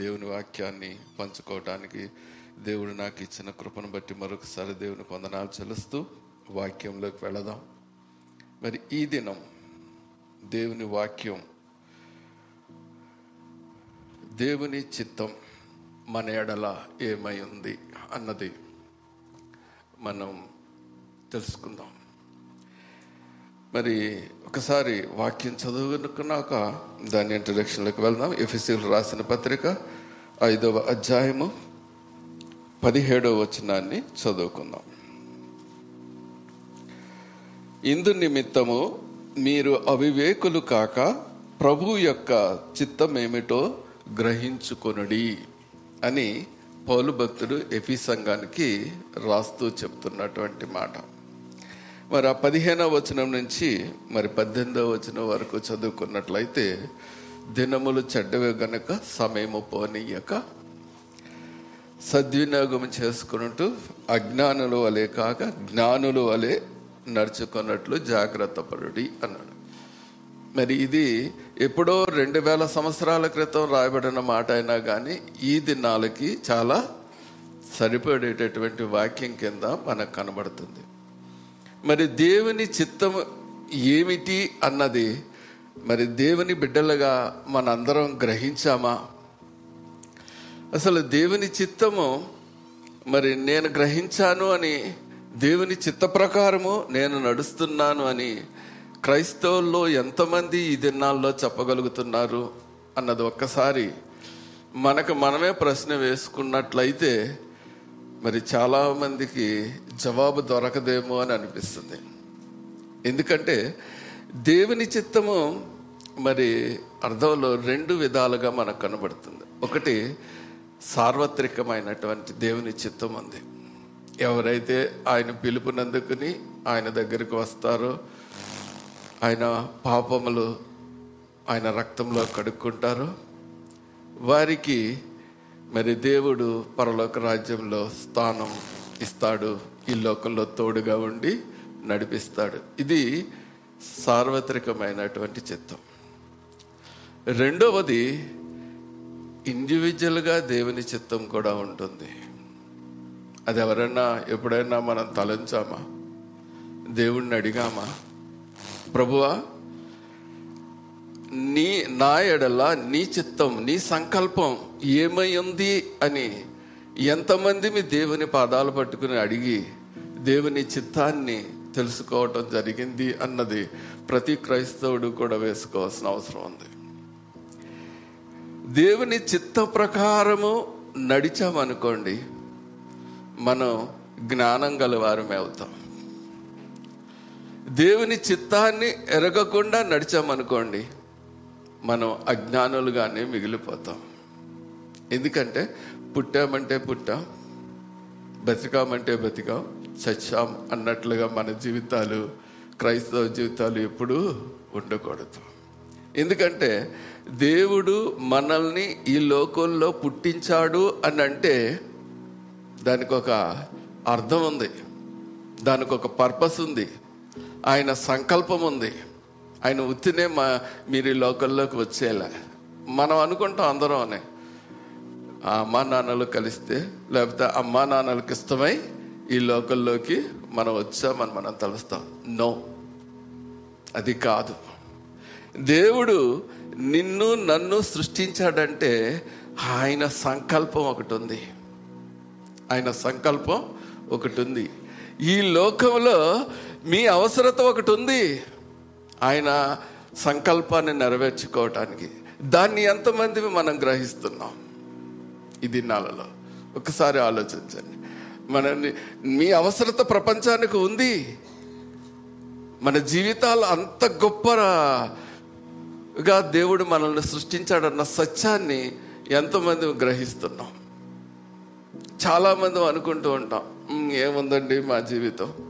దేవుని వాక్యాన్ని పంచుకోవడానికి దేవుడు నాకు ఇచ్చిన కృపను బట్టి మరొకసారి దేవుని వందనాలు చెలుస్తూ వాక్యంలోకి వెళదాం. మరి ఈ దినం దేవుని వాక్యం దేవుని చిత్తం మన ఎడల ఏమై ఉంది అన్నది మనం తెలుసుకుందాం. మరి ఒకసారి వాక్యం చదువుకున్నాక దాని ఇంట్రడక్షన్లోకి వెళ్దాం. ఎఫ్ఎస్సీలు రాసిన పత్రిక ఐదవ అధ్యాయము పదిహేడవ వచనాన్ని చదువుకుందాం. ఇందు నిమిత్తము మీరు అవివేకులు కాక ప్రభు యొక్క చిత్తమేమిటో గ్రహించుకొనుడి అని పౌలు భక్తుడు ఎఫీ సంఘానికి రాస్తూ చెప్తున్నటువంటి మాట. మరి ఆ పదిహేనవ వచనం నుంచి మరి పద్దెనిమిదవ వచనం వరకు చదువుకున్నట్లయితే దినములు చెడ్డవే గనక సమయము పోనీయక. సద్వినియోగం చేసుకున్నట్టు అజ్ఞానులు వలె కాక జ్ఞానులు వలె నడుచుకున్నట్లు జాగ్రత్త పడుడి అన్నాడు. మరి ఇది ఎప్పుడో రెండు వేల సంవత్సరాల క్రితం రాయబడిన మాట అయినా కానీ ఈ దినాలకి చాలా సరిపడేటటువంటి వాక్యం కింద మనకు కనబడుతుంది. మరి దేవుని చిత్తం ఏమిటి అన్నది మరి దేవుని బిడ్డలుగా మనందరం గ్రహించామా? అసలు దేవుని చిత్తము మరి నేను గ్రహించాను అని దేవుని చిత్త ప్రకారము నేను నడుస్తున్నాను అని క్రైస్తవుల్లో ఎంతమంది ఈ దినాల్లో చెప్పగలుగుతున్నారు అన్నది ఒక్కసారి మనకు మనమే ప్రశ్న వేసుకున్నట్లయితే మరి చాలా మందికి జవాబు దొరకదేమో అని అనిపిస్తుంది. ఎందుకంటే దేవుని చిత్తము మరి అర్థంలో రెండు విధాలుగా మనకు కనబడుతుంది. ఒకటి సార్వత్రికమైనటువంటి దేవుని చిత్తం ఉంది. ఎవరైతే ఆయన పిలుపునందుకుని ఆయన దగ్గరికి వస్తారో ఆయన పాపములు ఆయన రక్తంలో కడుక్కుంటారో వారికి మరి దేవుడు పరలోక రాజ్యంలో స్థానం ఇస్తాడు ఈ లోకంలో తోడుగా ఉండి నడిపిస్తాడు. ఇది సార్వత్రికమైనటువంటి చిత్తం. రెండవది ఇండివిజువల్గా దేవుని చిత్తం కూడా ఉంటుంది. అది ఎవరైనా ఎప్పుడైనా మనం తలంచామా? దేవుణ్ణి అడిగామా? ప్రభువా నీ నా ఎడల నీ చిత్తం నీ సంకల్పం ఏమై ఉంది అని ఎంతమంది మీ దేవుని పాదాలు పట్టుకుని అడిగి దేవుని చిత్తాన్ని తెలుసుకోవటం జరిగింది అన్నది ప్రతి క్రైస్తవుడు కూడా వేసుకోవాల్సిన అవసరం ఉంది. దేవుని చిత్త ప్రకారము నడిచామనుకోండి మనం జ్ఞానం గలవారమే అవుతాం. దేవుని చిత్తాన్ని ఎరగకుండా నడిచామనుకోండి మనం అజ్ఞానులుగానే మిగిలిపోతాం. ఎందుకంటే పుట్టామంటే పుట్టాం బతికామంటే బతికాం చచ్చాం అన్నట్లుగా మన జీవితాలు క్రైస్తవ జీవితాలు ఎప్పుడూ ఉండకూడదు. ఎందుకంటే దేవుడు మనల్ని ఈ లోకంలో పుట్టించాడు అని అంటే దానికి ఒక అర్థం ఉంది. దానికి ఒక పర్పస్ ఉంది. ఆయన సంకల్పం ఉంది. ఆయన ఉత్తినే మా మీరు ఈ లోకల్లోకి వచ్చేలా. మనం అనుకుంటాం అందరం అనే. ఆ అమ్మా నాన్నలు కలిస్తే లేకపోతే అమ్మా నాన్నలకు ఇష్టమై ఈ లోకల్లోకి మనం వచ్చామని మనం తలుస్తాం. నో అది కాదు. దేవుడు నిన్ను నన్ను సృష్టించాడంటే ఆయన సంకల్పం ఒకటి ఉంది. ఆయన సంకల్పం ఒకటి ఉంది. ఈ లోకంలో మీ అవసరత ఒకటి ఉంది. ఆయన సంకల్పాన్ని నెరవేర్చుకోవటానికి. దాన్ని ఎంతమంది మనం గ్రహిస్తున్నాం? ఈ దినాలలో ఒకసారి ఆలోచించండి. మన మీ అవసరత ప్రపంచానికి ఉంది. మన జీవితాలు అంత గొప్పగా దేవుడు మనల్ని సృష్టించాడన్న సత్యాన్ని ఎంతమంది గ్రహిస్తున్నాం. చాలామంది అనుకుంటూ ఉంటాం ఏముందండి మా జీవితం?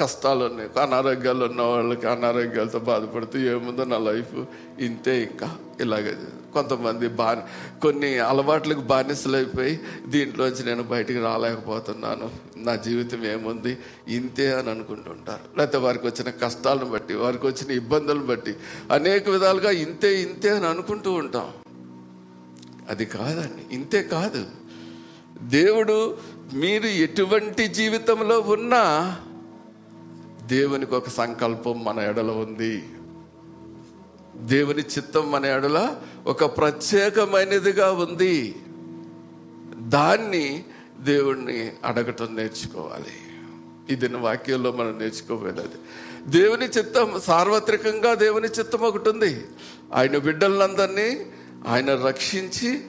కష్టాలు ఉన్నాయి అనారోగ్యాలు ఉన్న వాళ్ళకి అనారోగ్యాలతో బాధపడుతూ ఏముందో నా లైఫ్ ఇంతే ఇంకా. ఇలాగే కొంతమంది బా కొన్ని అలవాట్లకు బానిసలైపోయి దీంట్లోంచి నేను బయటికి రాలేకపోతున్నాను. నా జీవితం ఏముంది? ఇంతే అని అనుకుంటుంటారు. లేకపోతే వారికి వచ్చిన కష్టాలను బట్టి వారికి వచ్చిన ఇబ్బందులను బట్టి అనేక విధాలుగా ఇంతే ఇంతే అని అనుకుంటూ ఉంటాం. అది కాదండి. ఇంతే కాదు. దేవుడు మీరు ఎటువంటి జీవితంలో ఉన్నా దేవునికి ఒక సంకల్పం మన ఎడల ఉంది. దేవుని చిత్తం మన ఎడల ఒక ప్రత్యేకమైనదిగా ఉంది. దాన్ని దేవుణ్ణి అడగటం నేర్చుకోవాలి. ఇది వాక్యంలో మనం నేర్చుకోలేదు దేవుని చిత్తం సార్వత్రికంగా దేవుని చిత్తం ఒకటి ఉంది. ఆయన బిడ్డలందరినీ ఆయన రక్షించి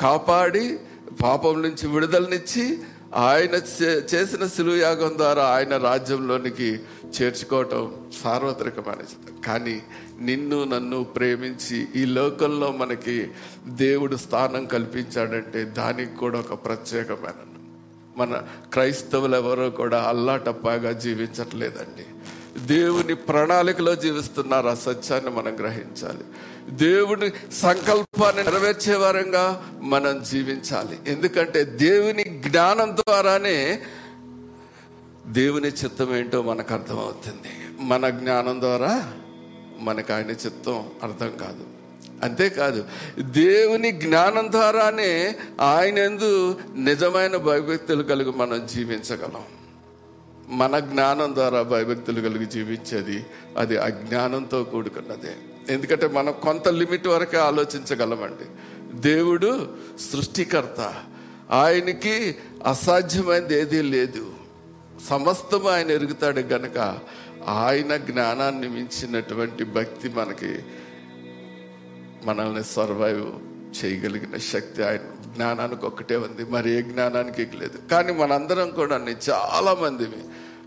కాపాడి పాపం నుంచి విడుదలనిచ్చి ఆయన చే- చేసిన సిలువ ద్వారా ఆయన రాజ్యంలోనికి చేర్చుకోవటం సార్వత్రికమైనది కానీ నిన్ను నన్ను ప్రేమించి ఈ లోకంలో మనకి దేవుడు స్థానం కల్పించాడంటే దానికి కూడా ఒక ప్రత్యేకమైన మన క్రైస్తవులు ఎవరో కూడా అల్లాటప్పాగా జీవించట్లేదండి. దేవుని ప్రణాళికలో జీవిస్తున్నారు ఆ సత్యాన్ని మనం గ్రహించాలి. దేవుని సంకల్పాన్ని నెరవేర్చే వారంగా మనం జీవించాలి. ఎందుకంటే దేవుని జ్ఞానం ద్వారానే దేవుని చిత్తం ఏంటో మనకు అర్థమవుతుంది. మన జ్ఞానం ద్వారా మనకు ఆయన చిత్తం అర్థం కాదు. అంతేకాదు దేవుని జ్ఞానం ద్వారానే ఆయన ఎందు నిజమైన భయభక్తులు కలిగి మనం జీవించగలం. మన జ్ఞానం ద్వారా భయభక్తులు కలిగి జీవించేది అది అజ్ఞానంతో కూడుకున్నదే. ఎందుకంటే మనం కొంత లిమిట్ వరకే ఆలోచించగలమండి. దేవుడు సృష్టికర్త. ఆయనకి అసాధ్యమైనది ఏదీ లేదు. సమస్తము ఆయన ఎరుగుతాడు గనక ఆయన జ్ఞానాన్ని మించినటువంటి భక్తి మనకి మనల్ని సర్వైవ్ చేయగలిగిన శక్తి ఆయన. జ్ఞానానికి ఒక్కటే ఉంది. మరి ఏ జ్ఞానానికి లేదు. కానీ మనందరం కూడా చాలా మంది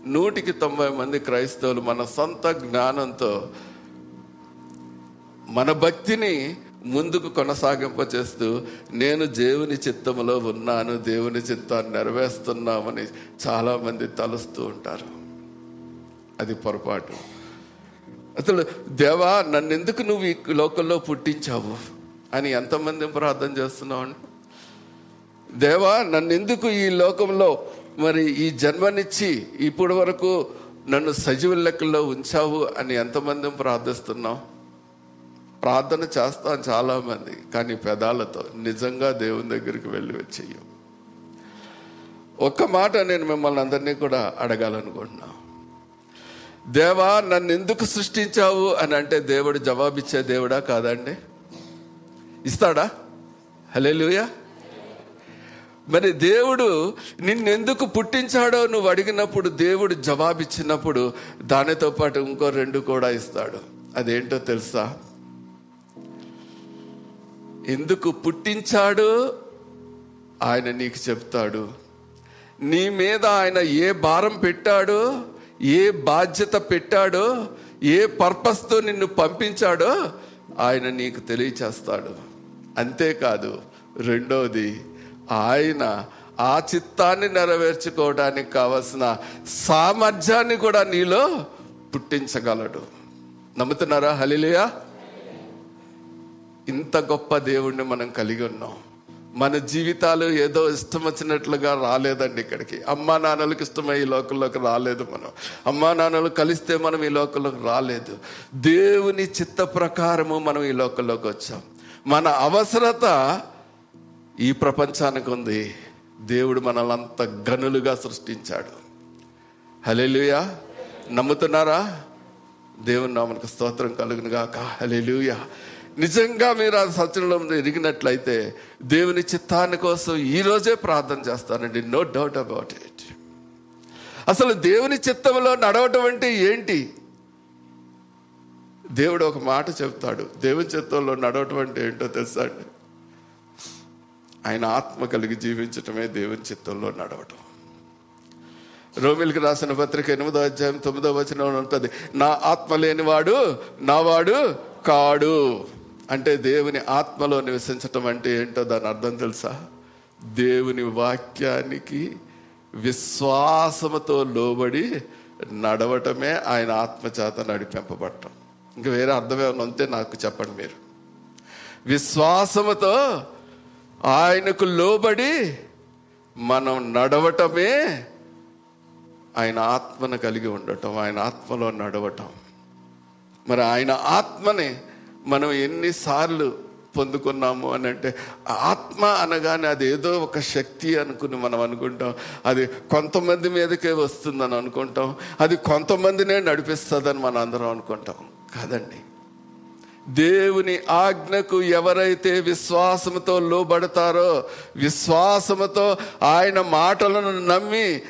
నూటికి తొంభై మంది క్రైస్తవులు మన సొంత జ్ఞానంతో మన భక్తిని ముందుకు కొనసాగింప చేస్తూ నేను దేవుని చిత్తములో ఉన్నాను దేవుని చిత్తాన్ని నెరవేరుస్తున్నామని చాలామంది తలుస్తూ ఉంటారు. అది పొరపాటు. అసలు దేవా నన్ను ఎందుకు నువ్వు ఈ లోకంలో పుట్టించావు అని ఎంతమంది ప్రార్థన చేస్తున్నావు దేవా నన్ను ఎందుకు ఈ లోకంలో మరి ఈ జన్మనిచ్చి ఇప్పటి వరకు నన్ను సజీవ లెక్కల్లో ఉంచావు అని ఎంతమంది ప్రార్థిస్తున్నావు ప్రార్థన చేస్తాం చాలామంది కానీ పెదాలతో నిజంగా దేవుని దగ్గరికి వెళ్ళి వచ్చేయం ఒక్క మాట నేను మిమ్మల్ని అందరినీ కూడా అడగాలనుకుంటున్నా దేవా నన్ను ఎందుకు సృష్టించావు అని అంటే దేవుడు జవాబిచ్చే దేవుడా కాదండి? ఇస్తాడా? హలెలుయా మరి దేవుడు నిన్నెందుకు పుట్టించాడో నువ్వు అడిగినప్పుడు దేవుడు జవాబిచ్చినప్పుడు దానితో పాటు ఇంకో రెండు కూడా ఇస్తాడు. అదేంటో తెలుసా? ఎందుకు పుట్టించాడు? ఆయన నీకు చెప్తాడు. నీ మీద ఆయన ఏ భారం పెట్టాడో ఏ బాధ్యత పెట్టాడో ఏ పర్పస్తో నిన్ను పంపించాడో ఆయన నీకు తెలియచేస్తాడు. అంతేకాదు రెండోది ఆయన ఆ చిత్తాన్ని నెరవేర్చుకోవడానికి కావలసిన సామర్థ్యాన్ని కూడా నీలో పుట్టించగలడు. నమ్ముతున్నారా? హలిలియా ఇంత గొప్ప దేవుణ్ణి మనం కలిగి ఉన్నాం. మన జీవితాలు ఏదో ఇష్టం వచ్చినట్లుగా రాలేదండి ఇక్కడికి. అమ్మా నాన్నలకు ఇష్టమై ఈ లోకంలోకి రాలేదు మనం. అమ్మా నాన్నలు కలిస్తే మనం ఈ లోకంలోకి రాలేదు. దేవుని చిత్త ప్రకారము మనం ఈ లోకంలోకి వచ్చాం. మన అవసరత ఈ ప్రపంచానికి ఉంది. దేవుడు మనల్ని అంత గనులుగా సృష్టించాడు. హలెలుయా నమ్ముతున్నారా? దేవుని నామనికి స్తోత్రం కలుగునుగాక. హలేలుయా హలెలుయా నిజంగా మీరు ఆ సత్యంలో ఎరిగినట్లయితే దేవుని చిత్తాన్ని కోసం ఈరోజే ప్రార్థన చేస్తానండి. నో డౌట్ అబౌట్ ఇట్ అసలు దేవుని చిత్తంలో నడవటం అంటే ఏంటి? దేవుడు ఒక మాట చెప్తాడు. దేవుని చిత్తంలో నడవటం అంటే ఏంటో తెలుసా అండి? ఆయన ఆత్మ కలిగి జీవించటమే దేవుని చిత్తంలో నడవటం. రోమిల్కి రాసిన పత్రిక ఎనిమిదో అధ్యాయం తొమ్మిదో వచనం ఉంటుంది. నా ఆత్మ లేనివాడు నావాడు కాడు. అంటే దేవుని ఆత్మలో నివసించటం అంటే ఏంటో దాని అర్థం తెలుసా? దేవుని వాక్యానికి విశ్వాసముతో లోబడి నడవటమే ఆయన ఆత్మచేత నడిపింపబడటం. ఇంక వేరే అర్థమేమైనా ఉంటే నాకు చెప్పండి మీరు. విశ్వాసముతో ఆయనకు లోబడి మనం నడవటమే ఆయన ఆత్మను కలిగి ఉండటం ఆయన ఆత్మలో నడవటం. మరి ఆయన ఆత్మని మనం ఎన్నిసార్లు పొందుకున్నాము అని అంటే ఆత్మ అనగానే అది ఏదో ఒక శక్తి అనుకుని మనం అనుకుంటాం. అది కొంతమంది మీదకే వస్తుందని అనుకుంటాం. అది కొంతమందినే నడిపిస్తుందని మనం అందరం అనుకుంటాం. కాదండి. దేవుని ఆజ్ఞకు ఎవరైతే విశ్వాసముతో లోబడతారో విశ్వాసముతో ఆయన మాటలను నమ్మి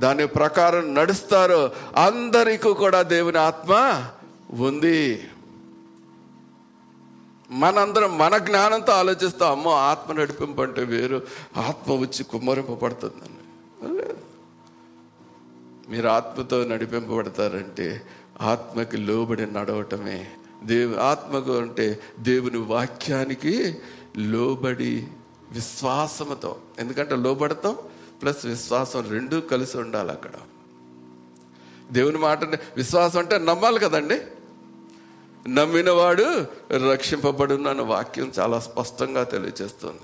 దాని ప్రకారం నడుస్తారో అందరికీ కూడా దేవుని ఆత్మ ఉంది. మనందరం మన జ్ఞానంతో ఆలోచిస్తాం అమ్మో ఆత్మ నడిపింపు అంటే వేరు ఆత్మ వచ్చి కుమ్మరింపబడుతుందని మీరు ఆత్మతో నడిపింపబడతారంటే ఆత్మకి లోబడి నడవటమే. దేవు ఆత్మకు అంటే దేవుని వాక్యానికి లోబడి విశ్వాసముతో. ఎందుకంటే లోబడతాం ప్లస్ విశ్వాసం రెండూ కలిసి ఉండాలి అక్కడ దేవుని మాట విశ్వాసం అంటే నమ్మాలి కదండి? నమ్మినవాడు రక్షింపబడునన్న వాక్యం చాలా స్పష్టంగా తెలియజేస్తుంది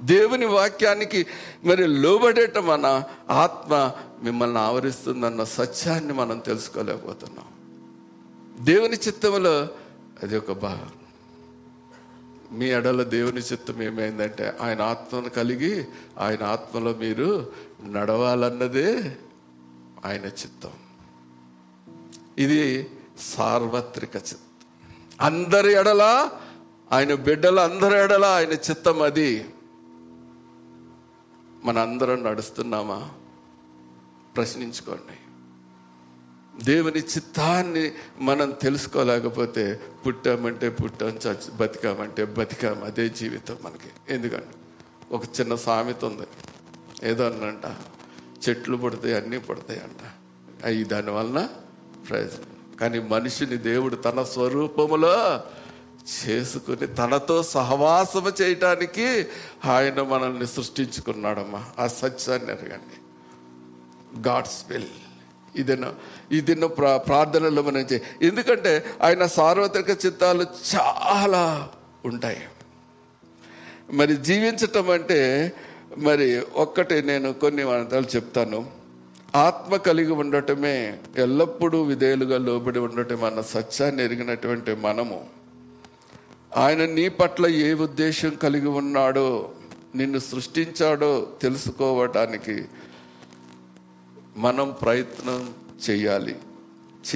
దేవుని వాక్యానికి మరి లోబడేట మన ఆత్మ మిమ్మల్ని ఆవరిస్తుందన్న సత్యాన్ని మనం తెలుసుకోలేకపోతున్నాం. దేవుని చిత్తంలో అది ఒక భాగం. మీ ఎడల దేవుని చిత్తం ఏమైందంటే ఆయన ఆత్మను కలిగి ఆయన ఆత్మలో మీరు నడవాలన్నదే ఆయన చిత్తం. ఇది సార్వత్రిక చిత్తం. అందరి ఎడల ఆయన బిడ్డల అందరి ఎడల ఆయన చిత్తం అది. మనందరం నడుస్తున్నామా? ప్రశ్నించుకోండి. దేవుని చిత్తాన్ని మనం తెలుసుకోలేకపోతే పుట్టామంటే పుట్టాం చచ్చి బతికామంటే బతికాం అదే జీవితం మనకి. ఎందుకంటే ఒక చిన్న సామెత ఉంది. ఏదన్నంట చెట్లు పుడతాయి అన్నీ పుడతాయి అంట అవి దానివలన ప్రయోజనం కానీ మనిషిని దేవుడు తన స్వరూపములో చేసుకుని తనతో సహవాసము చేయటానికి ఆయన మనల్ని సృష్టించుకున్నాడమ్మా. ఆ సత్యాన్ని ఎరగండి గాడ్స్ విల్. ఇదిన్న ఇదిన్న ప్రా ప్రార్థనలో మనం చే ఎందుకంటే ఆయన సార్వత్రిక చిత్తాలు చాలా ఉంటాయి. మరి జీవించటం అంటే మరి ఒక్కటి నేను కొన్ని వంటలు చెప్తాను. ఆత్మ కలిగి ఉండటమే ఎల్లప్పుడూ విధేయులుగా లోబడి ఉండటం అన్న సత్యాన్ని ఎరిగినటువంటి మనము. ఆయన నీ పట్ల ఏ ఉద్దేశం కలిగి ఉన్నాడో నిన్ను సృష్టించాడో తెలుసుకోవటానికి మనం ప్రయత్నం చేయాలి.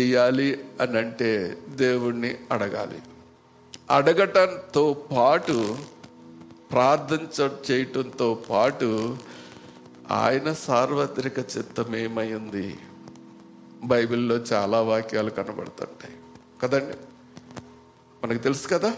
చేయాలి అని అంటే దేవుణ్ణి అడగాలి. అడగటంతో పాటు ప్రార్థించ చేయటంతో పాటు ఆయన సార్వత్రిక చిత్తం ఏమైంది బైబిల్లో చాలా వాక్యాలు కనబడుతుంటాయి. కదండి? మనకు తెలుసు కదా?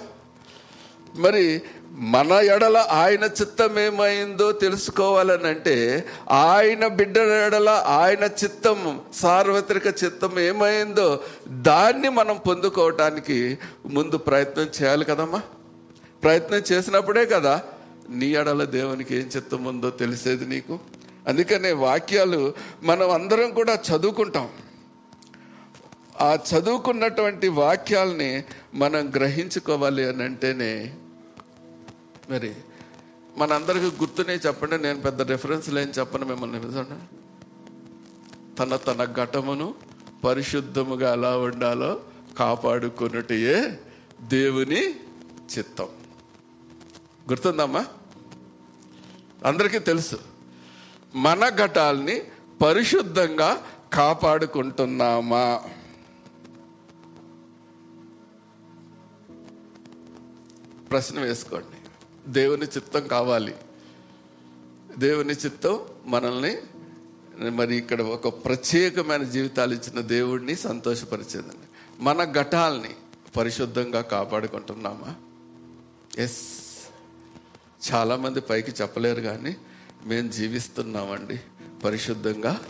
మరి మన ఎడల ఆయన చిత్తం ఏమైందో తెలుసుకోవాలని అంటే ఆయన బిడ్డ ఎడల ఆయన చిత్తం సార్వత్రిక చిత్తం ఏమైందో దాన్ని మనం పొందుకోవటానికి ముందు ప్రయత్నం చేయాలి కదమ్మా. ప్రయత్నం చేసినప్పుడే కదా నీ ఎడల దేవునికి ఏం చిత్తం ఉందో తెలిసేది నీకు? అందుకనే వాక్యాలు మనం అందరం కూడా చదువుకుంటాం. ఆ చదువుకున్నటువంటి వాక్యాల్ని మనం గ్రహించుకోవాలి అని అంటేనే మరి మనందరికీ గుర్తునే చెప్పండి నేను పెద్ద రెఫరెన్స్లు ఏం చెప్పను మిమ్మల్ని నిజండి తన తన ఘటమును పరిశుద్ధముగా ఎలా ఉండాలో కాపాడుకొనుటయే దేవుని చిత్తం. గుర్తుందమ్మా? అందరికీ తెలుసు. మన ఘటాల్ని పరిశుద్ధంగా కాపాడుకుంటున్నామా? ప్రశ్న వేసుకోండి. దేవుని చిత్తం కావాలి. దేవుని చిత్తం మనల్ని మరి ఇక్కడ ఒక ప్రత్యేకమైన జీవితాలు ఇచ్చిన దేవుడిని సంతోషపరిచేదండి. మన ఘటాల్ని పరిశుద్ధంగా కాపాడుకుంటున్నామా? ఎస్ చాలామంది పైకి చెప్పలేరు కానీ మేము జీవిస్తున్నామండి. పరిశుద్ధంగా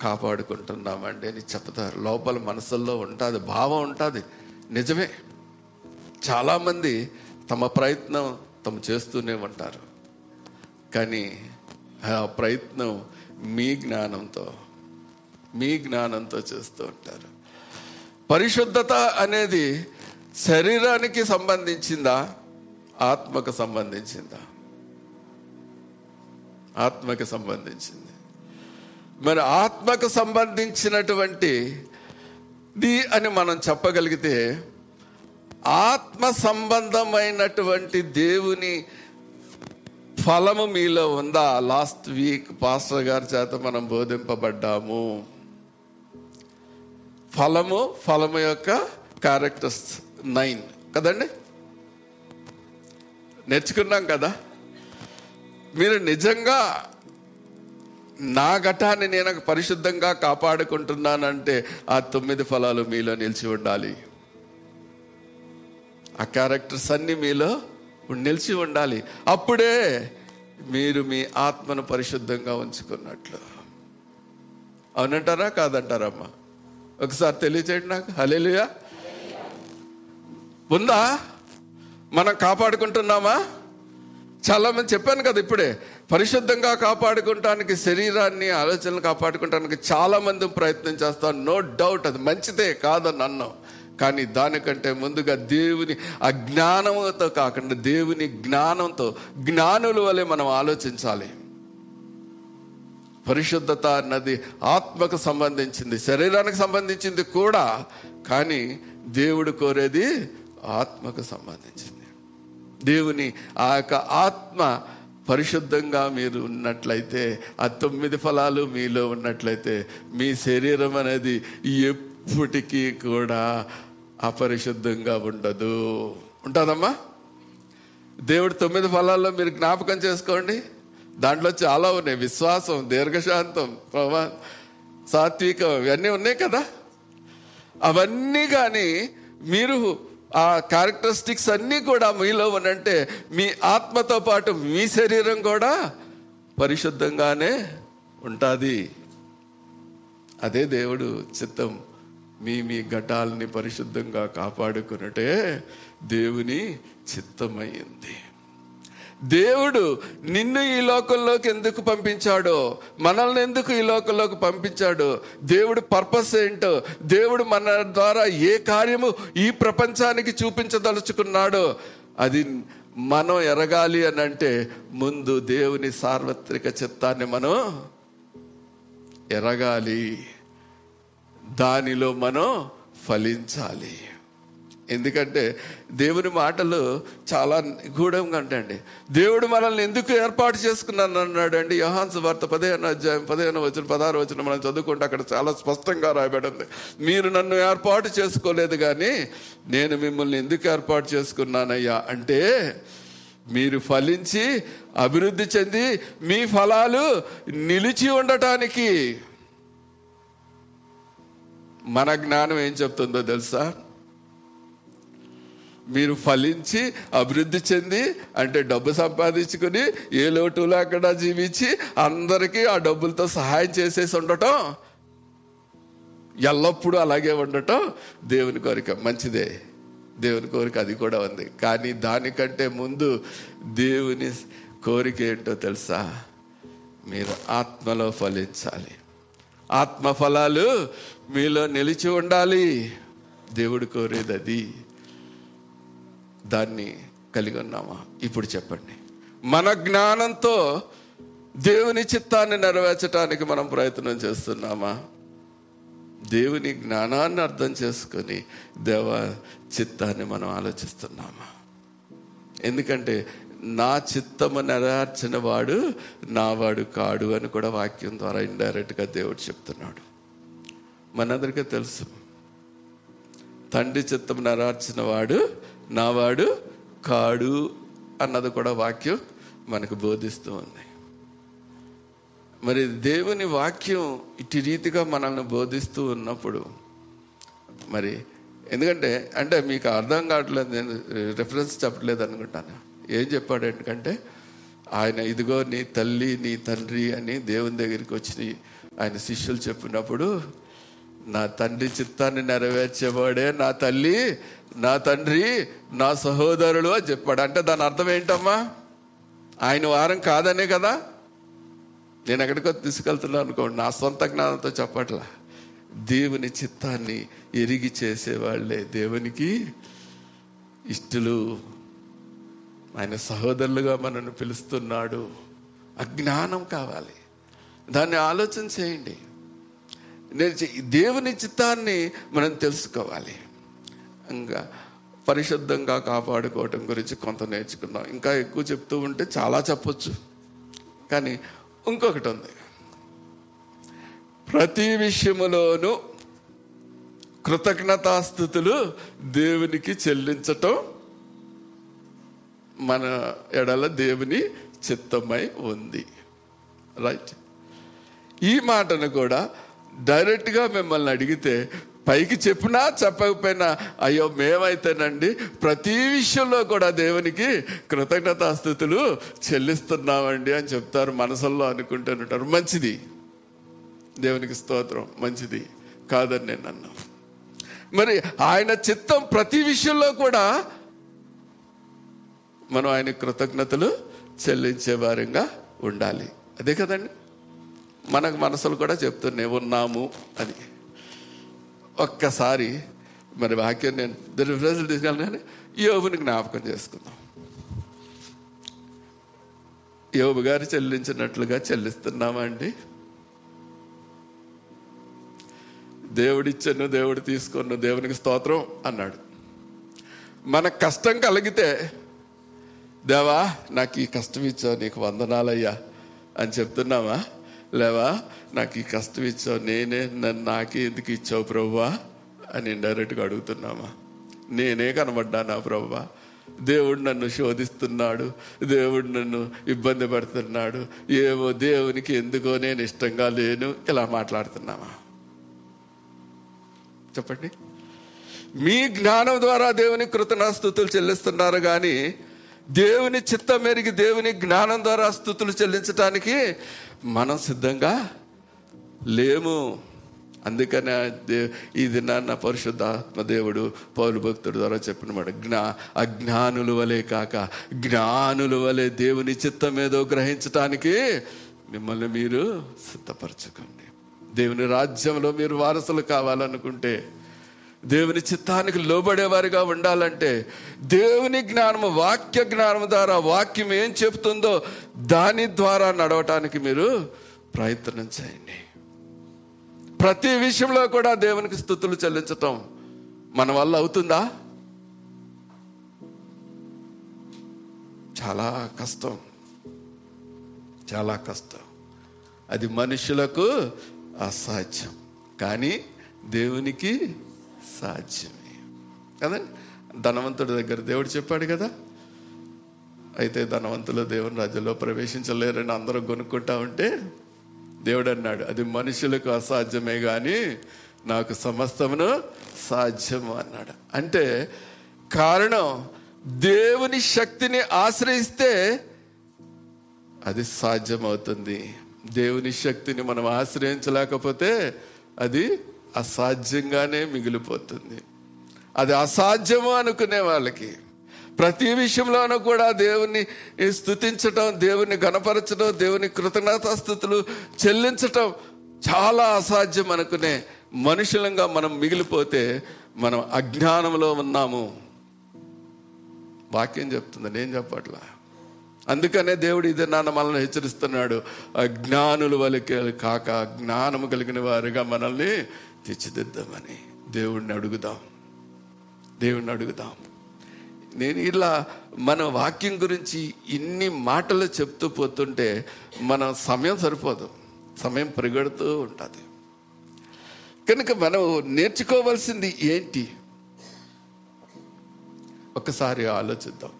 కాపాడుకుంటున్నామండి అని చెప్తారు. లోపల మనసుల్లో ఉంటుంది భావం ఉంటుంది. నిజమే. చాలామంది తమ ప్రయత్నం తమ చేస్తూనే ఉంటారు. కానీ ఆ ప్రయత్నం మీ జ్ఞానంతో మీ జ్ఞానంతో చేస్తూ ఉంటారు. పరిశుద్ధత అనేది శరీరానికి సంబంధించిందా ఆత్మకు సంబంధించిందా? ఆత్మకు సంబంధించింది. మరి ఆత్మకు సంబంధించినటువంటి ది అని మనం చెప్పగలిగితే ఆత్మ సంబంధమైనటువంటి దేవుని ఫలము మీలో ఉందా? లాస్ట్ వీక్ పాస్టర్ గారి చేత మనం బోధింపబడ్డాము. ఫలము ఫలము యొక్క క్యారెక్టర్స్ నైన్. కదండి? నేర్చుకున్నాం కదా? మీరు నిజంగా నా ఘటాన్ని నేను పరిశుద్ధంగా కాపాడుకుంటున్నానంటే ఆ తొమ్మిది ఫలాలు మీలో నిలిచి ఉండాలి. ఆ క్యారెక్టర్స్ అన్నీ మీలో నిలిచి ఉండాలి. అప్పుడే మీరు మీ ఆత్మను పరిశుద్ధంగా ఉంచుకున్నట్లు. అవునంటారా? కాదంటారమ్మా. ఒకసారి తెలియచేయండి నాకు. హలేలుయా ఉందా? మనం కాపాడుకుంటున్నామా? చాలా మంది చెప్పాను కదా ఇప్పుడే పరిశుద్ధంగా కాపాడుకుంటానికి శరీరాన్ని ఆలోచనలు కాపాడుకుంటానికి చాలా మంది ప్రయత్నం చేస్తాను నో డౌట్ అది మంచిదే కాదని అన్నాం. కానీ దానికంటే ముందుగా దేవుని అజ్ఞానంతో కాకుండా దేవుని జ్ఞానంతో జ్ఞానుల వలె మనం ఆలోచించాలి. పరిశుద్ధత అన్నది ఆత్మకు సంబంధించింది శరీరానికి సంబంధించింది కూడా కానీ దేవుడు కోరేది ఆత్మకు సంబంధించింది. దేవుని ఆ యొక్క ఆత్మ పరిశుద్ధంగా మీరు ఉన్నట్లయితే ఆ తొమ్మిది ఫలాలు మీలో ఉన్నట్లయితే మీ శరీరం అనేది ఎప్పటికీ కూడా అపరిశుద్ధంగా ఉండదు. ఉంటుందమ్మా? దేవుడు తొమ్మిది ఫలాల్లో మీరు జ్ఞాపకం చేసుకోండి. దాంట్లో చాలా ఉన్నాయి. విశ్వాసం దీర్ఘశాంతం ప్రభా సాత్వికం ఇవన్నీ ఉన్నాయి కదా? అవన్నీ కానీ మీరు ఆ క్యారెక్టరిస్టిక్స్ అన్నీ కూడా మీలో ఉన్నంటే మీ ఆత్మతో పాటు మీ శరీరం కూడా పరిశుద్ధంగానే ఉంటుంది. అదే దేవుడు చిత్తం మీ మీ ఘటాలని పరిశుద్ధంగా కాపాడుకున్నట్టే దేవుని చిత్తమైంది. దేవుడు నిన్ను ఈ లోకంలోకి ఎందుకు పంపించాడో మనల్ని ఎందుకు ఈ లోకంలోకి పంపించాడు దేవుడు పర్పస్ ఏంటో దేవుడు మన ద్వారా ఏ కార్యము ఈ ప్రపంచానికి చూపించదలుచుకున్నాడో అది మనం ఎరగాలి అని అంటే ముందు దేవుని సార్వత్రిక చిత్తాన్ని మనం ఎరగాలి. దానిలో మనం ఫలించాలి. ఎందుకంటే దేవుని మాటలు చాలా నిగూఢంగా అంటండి దేవుడు మనల్ని ఎందుకు ఏర్పాటు చేసుకున్నాను అన్నాడు అండి యోహాన్స్ వార్త పదిహేను అధ్యాయం పదిహేను వచ్చిన పదహారు వచ్చిన మనం చదువుకుంటే అక్కడ చాలా స్పష్టంగా రాయబడింది మీరు నన్ను ఏర్పాటు చేసుకోలేదు కానీ నేను మిమ్మల్ని ఎందుకు ఏర్పాటు చేసుకున్నానయ్యా? అంటే మీరు ఫలించి అభివృద్ధి చెంది మీ ఫలాలు నిలిచి ఉండటానికి మన జ్ఞానం ఏం చెప్తుందో తెలుసా? మీరు ఫలించి అభివృద్ధి చెంది అంటే డబ్బు సంపాదించుకుని ఏ లోటు లేకుండా జీవించి అందరికీ ఆ డబ్బులతో సహాయం చేసేసి ఉండటం ఎల్లప్పుడూ అలాగే ఉండటం దేవుని కోరిక. మంచిదే. దేవుని కోరిక అది కూడా ఉంది. కానీ దానికంటే ముందు దేవుని కోరిక ఏంటో తెలుసా? మీరు ఆత్మలో ఫలించాలి. ఆత్మ ఫలాలు మీలో నిలిచి ఉండాలి. దేవుడు కోరేది అది. దాన్ని కలిగి ఉన్నామా? ఇప్పుడు చెప్పండి. మన జ్ఞానంతో దేవుని చిత్తాన్ని నెరవేర్చడానికి మనం ప్రయత్నం చేస్తున్నామా? దేవుని జ్ఞానాన్ని అర్థం చేసుకొని దేవ చిత్తాన్ని మనం ఆలోచిస్తున్నామా? ఎందుకంటే నా చిత్తము నెరవేర్చిన వాడు నావాడు కాడు అని కూడా వాక్యం ద్వారా ఇండైరెక్ట్గా దేవుడు చెప్తున్నాడు. మనందరికీ తెలుసు. తండ్రి చిత్తం నెరవేర్చిన వాడు నావాడు కాడు అన్నది కూడా వాక్యం మనకు బోధిస్తూ ఉంది. మరి దేవుని వాక్యం ఇటు రీతిగా మనల్ని బోధిస్తూ ఉన్నప్పుడు మరి ఎందుకంటే అంటే మీకు అర్థం కావట్లేదు నేను రెఫరెన్స్ చెప్పట్లేదు అనుకుంటాను. ఏం చెప్పాడు ఎందుకంటే ఆయన ఇదిగో నీ తల్లి నీ తండ్రి అని దేవుని దగ్గరికి వచ్చి ఆయన శిష్యులు చెప్పినప్పుడు నా తండ్రి చిత్తాన్ని నెరవేర్చేవాడే నా తల్లి నా తండ్రి నా సహోదరులు అని చెప్పాడు. అంటే దాని అర్థం ఏంటమ్మా? ఆయన వారం కాదనే కదా? నేను ఎక్కడికో తీసుకెళ్తున్నాను అనుకోండి నా సొంత జ్ఞానంతో చెప్పట్లా. దేవుని చిత్తాన్ని ఎరిగి చేసేవాళ్ళే దేవునికి ఇష్టలు. ఆయన సహోదరులుగా మనల్ని పిలుస్తున్నాడు. అజ్ఞానం కావాలి. దాన్ని ఆలోచన చేయండి. నేను దేవుని చిత్తాన్ని మనం తెలుసుకోవాలి. ఇంకా పరిశుద్ధంగా కాపాడుకోవటం గురించి కొంత నేర్చుకున్నాం ఇంకా ఎక్కువ చెప్తూ ఉంటే చాలా చెప్పొచ్చు. కానీ ఇంకొకటి ఉంది. ప్రతి విషయములోనూ కృతజ్ఞతాస్థుతులు దేవునికి చెల్లించటం మన ఎడల దేవుని చిత్తమై ఉంది. రైట్? ఈ మాటను కూడా డైరెక్ట్గా మిమ్మల్ని అడిగితే పైకి చెప్పినా చెప్పకపోయినా అయ్యో మేమైతేనండి ప్రతి విషయంలో కూడా దేవునికి కృతజ్ఞతాస్థుతులు చెల్లిస్తున్నామండి అని చెప్తారు మనసుల్లో అనుకుంటూనే మంచిది. దేవునికి స్తోత్రం. మంచిది. కాదని నేను అన్నా మరి ఆయన చిత్తం ప్రతి విషయంలో కూడా మనం ఆయన కృతజ్ఞతలు చెల్లించే వారంగా ఉండాలి. అదే కదండి? మనకు మనసులు కూడా చెప్తున్నాయి ఉన్నాము అని. ఒక్కసారి మరి వాక్యం నేను దాని ప్రజలు తీసుకెళ్ళిన యోబుని జ్ఞాపకం చేసుకుందాం. యోబు గారు చెల్లించినట్లుగా చెల్లిస్తున్నామా దేవుడిచ్చను దేవుడిచ్చాను దేవుడు తీసుకున్న దేవునికి స్తోత్రం అన్నాడు. మనకు కష్టం కలిగితే దేవా నాకు ఈ కష్టం ఇచ్చావు నీకు వందనాలయ్యా అని చెప్తున్నావా? లేవా? నాకు ఈ కష్టం ఇచ్చావు నేనే నన్ను నాకే ఎందుకు ఇచ్చావు ప్రభువా అని డైరెక్ట్గా అడుగుతున్నామా? నేనే కనబడ్డానా ప్రభువా దేవుడు నన్ను శోధిస్తున్నాడు దేవుడు నన్ను ఇబ్బంది పడుతున్నాడు ఏమో దేవునికి ఎందుకో నేను ఇష్టంగా లేను ఇలా మాట్లాడుతున్నామా? చెప్పండి. మీ జ్ఞానం ద్వారా దేవుని కృతజ్ఞాస్తుతులు చెల్లిస్తున్నారు కానీ దేవుని చిత్తం మెరిగి దేవుని జ్ఞానం ద్వారా స్థుతులు చెల్లించడానికి మనం సిద్ధంగా లేము. అందుకనే దే నాన్న దినాన్న పరిశుద్ధాత్మ దేవుడు పౌరు భక్తుడు ద్వారా చెప్పిన మాట జ్ఞా అజ్ఞానుల వలె కాక జ్ఞానుల వలె దేవుని చిత్తం ఏదో గ్రహించటానికి మిమ్మల్ని మీరు సిద్ధపరచుకోండి. దేవుని రాజ్యంలో మీరు వారసులు కావాలనుకుంటే దేవుని చిత్తానికి లోబడేవారిగా ఉండాలంటే దేవుని జ్ఞానము వాక్య జ్ఞానం ద్వారా వాక్యం ఏం చెప్తుందో దాని ద్వారా నడవటానికి మీరు ప్రయత్నం చేయండి. ప్రతి విషయంలో కూడా దేవునికి స్థుతులు చెల్లించటం మన వల్ల అవుతుందా? చాలా కష్టం. చాలా కష్టం. అది మనుషులకు అసాధ్యం. కానీ దేవునికి సాధ్యమే. కదండి ధనవంతుడి దగ్గర దేవుడు చెప్పాడు కదా? అయితే ధనవంతులు దేవుని రాజ్యంలో ప్రవేశించలేరని అందరూ కొనుక్కుంటా ఉంటే దేవుడు అన్నాడు అది మనుషులకు అసాధ్యమే కానీ నాకు సమస్తమును సాధ్యము అన్నాడు. అంటే కారణం దేవుని శక్తిని ఆశ్రయిస్తే అది సాధ్యమవుతుంది. దేవుని శక్తిని మనం ఆశ్రయించలేకపోతే అది అసాధ్యంగానే మిగిలిపోతుంది. అది అసాధ్యము అనుకునే వాళ్ళకి? ప్రతి విషయంలోనూ కూడా దేవుని స్థుతించటం దేవుని గణపరచడం దేవుని కృతజ్ఞతాస్థుతులు చెల్లించటం చాలా అసాధ్యం అనుకునే మనుషులంగా మనం మిగిలిపోతే మనం అజ్ఞానంలో ఉన్నాము. వాక్యం చెప్తుంది నేను చెప్పట్లా? అందుకనే దేవుడు ఇదే నాన్న మనల్ని హెచ్చరిస్తున్నాడు. అజ్ఞానుల వలకి కాక జ్ఞానము కలిగిన వారుగా మనల్ని తీర్చిదిద్దామని దేవుడిని అడుగుదాం. దేవుణ్ణి అడుగుదాం. నేను ఇలా మన వాక్యం గురించి ఇన్ని మాటలు చెప్తూ పోతుంటే మన సమయం సరిపోదు. సమయం పరిగెడుతూ ఉంటుంది. కనుక మనం నేర్చుకోవాల్సింది ఏంటి? ఒకసారి ఆలోచిద్దాం.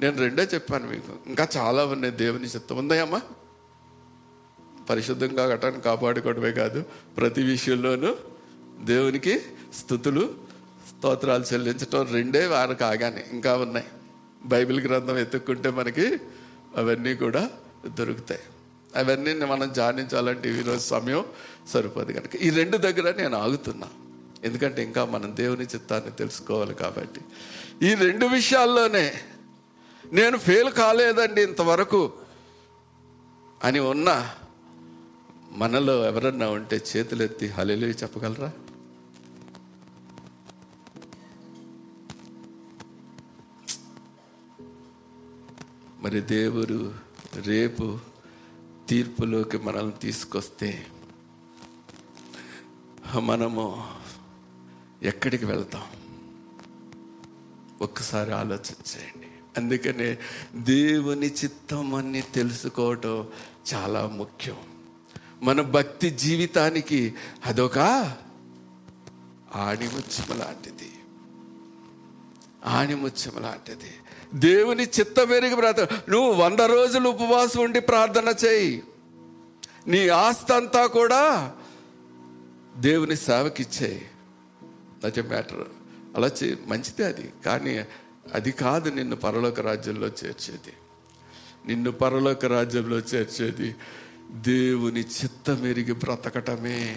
నేను రెండే చెప్పాను మీకు. ఇంకా చాలా ఉన్నాయి దేవుని చిత్తం. ఉందాయమ్మా పరిశుద్ధంగా గటాన్ని కాపాడుకోవడమే కాదు ప్రతి విషయంలోనూ దేవునికి స్థుతులు స్తోత్రాలు చెల్లించటం రెండే వారు కాగానే ఇంకా ఉన్నాయి. బైబిల్ గ్రంథం ఎత్తుక్కుంటే మనకి అవన్నీ కూడా దొరుకుతాయి. అవన్నీ మనం ధ్యానించాలంటే ఈరోజు సమయం సరిపోదు కనుక. ఈ రెండు దగ్గర నేను ఆగుతున్నా. ఎందుకంటే ఇంకా మనం దేవుని చిత్తాన్ని తెలుసుకోవాలి కాబట్టి. ఈ రెండు విషయాల్లోనే నేను ఫెయిల్ కాలేదండి ఇంతవరకు అని ఉన్నా మనలో ఎవరన్నా ఉంటే చేతులెత్తి హలెలు చెప్పగలరా? మరి దేవుడు రేపు తీర్పులోకి మనల్ని తీసుకొస్తే మనము ఎక్కడికి వెళ్తాం? ఒక్కసారి ఆలోచన చేయండి. అందుకనే దేవుని చిత్తం అన్ని తెలుసుకోవటం చాలా ముఖ్యం. మన భక్తి జీవితానికి అదొక ఆణిముత్యం లాంటిది. ఆణిముత్యం లాంటిది. దేవుని చిత్త పెరిగి ప్రార్థన నువ్వు వంద రోజులు ఉపవాసం ఉండి ప్రార్థన చేయి. నీ ఆస్తి అంతా కూడా దేవుని సేవకిచ్చేయి. నచ్చ మ్యాటర్. అలా చే మంచిదే అది. కానీ అది కాదు నిన్ను పరలోక రాజ్యంలో చేర్చేది. నిన్ను పరలోక రాజ్యంలో చేర్చేది. దేవుని చిత్త మెరిగి బ్రతకటమే.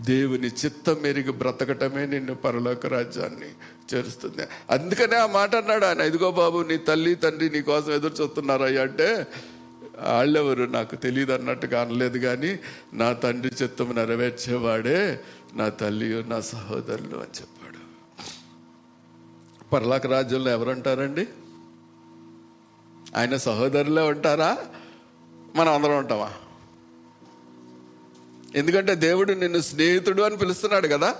దేవుని చిత్తం మెరిగి బ్రతకటమే నిన్ను పరలోక రాజ్యాన్ని చేరుస్తుంది. అందుకనే ఆ మాట అన్నాడు ఆయన ఇదిగో బాబు నీ తల్లి తండ్రి నీ కోసం ఎదురు చూస్తున్నారయ్యా అంటే వాళ్ళెవరు నాకు తెలియదు అన్నట్టుగా అనలేదు కానీ నా తండ్రి చిత్తం నెరవేర్చేవాడే నా తల్లి నా సహోదరులు అని చెప్పాడు. పరలోక రాజ్యంలో ఎవరుంటారండి ఆయన సహోదరులే ఉంటారా? మనం అందరం ఉంటామా? ఎందుకంటే దేవుడు నిన్ను స్నేహితుడు అని పిలుస్తున్నాడు కదా?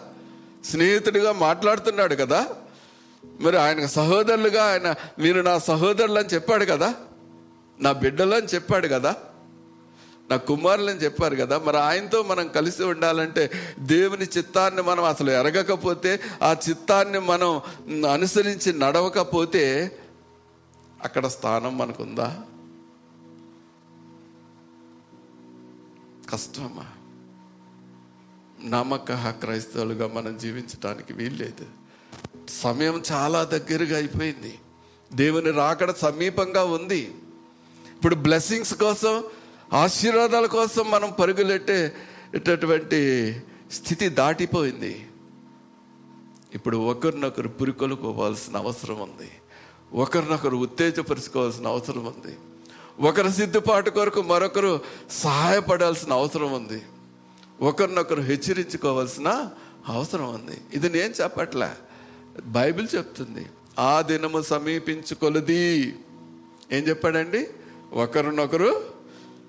స్నేహితుడిగా మాట్లాడుతున్నాడు కదా? మరి ఆయన సహోదరులుగా ఆయన మీరు నా సహోదరులు అని చెప్పాడు కదా? నా బిడ్డలు అని చెప్పాడు కదా? నా కుమారులు అని చెప్పారు కదా? మరి ఆయనతో మనం కలిసి ఉండాలంటే దేవుని చిత్తాన్ని మనం అసలు ఎరగకపోతే ఆ చిత్తాన్ని మనం అనుసరించి నడవకపోతే అక్కడ స్థానం మనకుందా? కష్టమా? నమ్మక క్రైస్తవులుగా మనం జీవించడానికి వీల్లేదు. సమయం చాలా దగ్గరగా అయిపోయింది. దేవుని రాకడ సమీపంగా ఉంది. ఇప్పుడు బ్లెస్సింగ్స్ కోసం ఆశీర్వాదాల కోసం మనం పరుగులెట్టేటటువంటి స్థితి దాటిపోయింది. ఇప్పుడు ఒకరినొకరు పురికొలుకోవాల్సిన అవసరం ఉంది. ఒకరినొకరు ఉత్తేజపరుచుకోవాల్సిన అవసరం ఉంది. ఒకరి సిద్ధపాటు కొరకు మరొకరు సహాయపడాల్సిన అవసరం ఉంది. ఒకరినొకరు హెచ్చరించుకోవాల్సిన అవసరం ఉంది. ఇది నేను చెప్పట్లే. బైబిల్ చెప్తుంది ఆ దినము సమీపించుకొలది. ఏం చెప్పాడండి? ఒకరినొకరు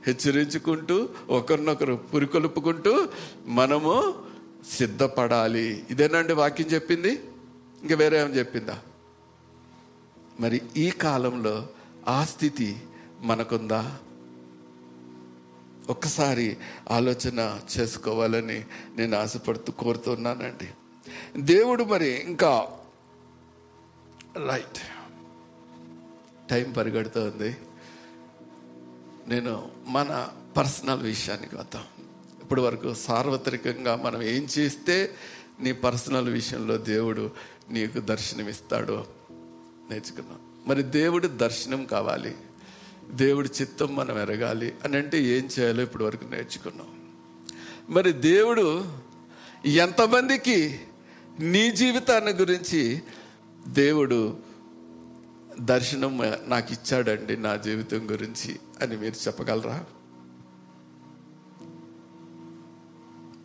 హెచ్చరించుకుంటూ ఒకరినొకరు పురికొలుపుకుంటూ మనము సిద్ధపడాలి. ఇదేనండి వాక్యం చెప్పింది? ఇంకా వేరే ఏమైనా చెప్పిందా? మరి ఈ కాలంలో ఆ స్థితి మనకుందా? ఒక్కసారి ఆలోచన చేసుకోవాలని నేను ఆశపడుతూ కోరుతున్నానండి. దేవుడు మరి ఇంకా రైట్ టైం పరిగెడుతోంది. నేను మన పర్సనల్ విషయానికి వద్దాం. ఇప్పటి వరకు సార్వత్రికంగా మనం ఏం చేస్తే నీ పర్సనల్ విషయంలో దేవుడు నీకు దర్శనమిస్తాడో నేర్చుకున్నాం. మరి దేవుడు దర్శనం కావాలి. దేవుడి చిత్తం మనం ఎరగాలి అని అంటే ఏం చేయాలో ఇప్పటి వరకు నేర్చుకున్నాం. మరి దేవుడు ఎంతమందికి నీ జీవితాన్ని గురించి దేవుడు దర్శనం నాకు ఇచ్చాడండి నా జీవితం గురించి అని మీరు చెప్పగలరా?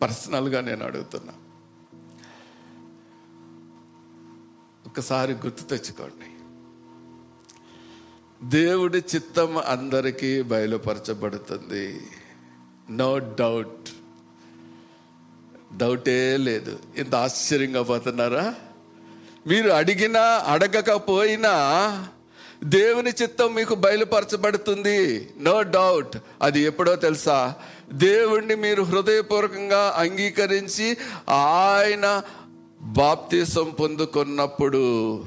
పర్సనల్గా నేను అడుగుతున్నా. ఒకసారి గుర్తు తెచ్చుకోండి. దేవుడి చిత్తం అందరికీ బయలుపరచబడుతుంది. నో డౌట్ డౌటే లేదు. ఇంత ఆశ్చర్యంగా పోతున్నారా? మీరు అడిగినా అడగకపోయినా దేవుని చిత్తం మీకు బయలుపరచబడుతుంది. నో డౌట్ అది ఎప్పుడో తెలుసా? దేవుణ్ణి మీరు హృదయపూర్వకంగా అంగీకరించి ఆయన బాప్తీసం పొందుకున్నప్పుడు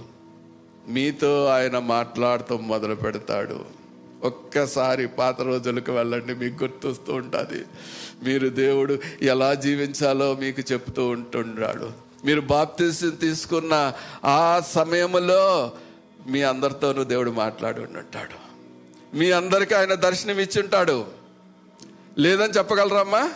మీతో ఆయన మాట్లాడుతూ మొదలు పెడతాడు. ఒక్కసారి పాత రోజులకు వెళ్ళండి మీకు గుర్తొస్తూ ఉంటుంది. మీరు దేవుడు ఎలా జీవించాలో మీకు చెప్తూ ఉంటున్నాడు మీరు బాప్తీస్ తీసుకున్న ఆ సమయంలో మీ అందరితోనూ దేవుడు మాట్లాడి ఉంటాడు మీ అందరికీ ఆయన దర్శనం ఇచ్చి ఉంటాడు. లేదని చెప్పగలరమ్మా?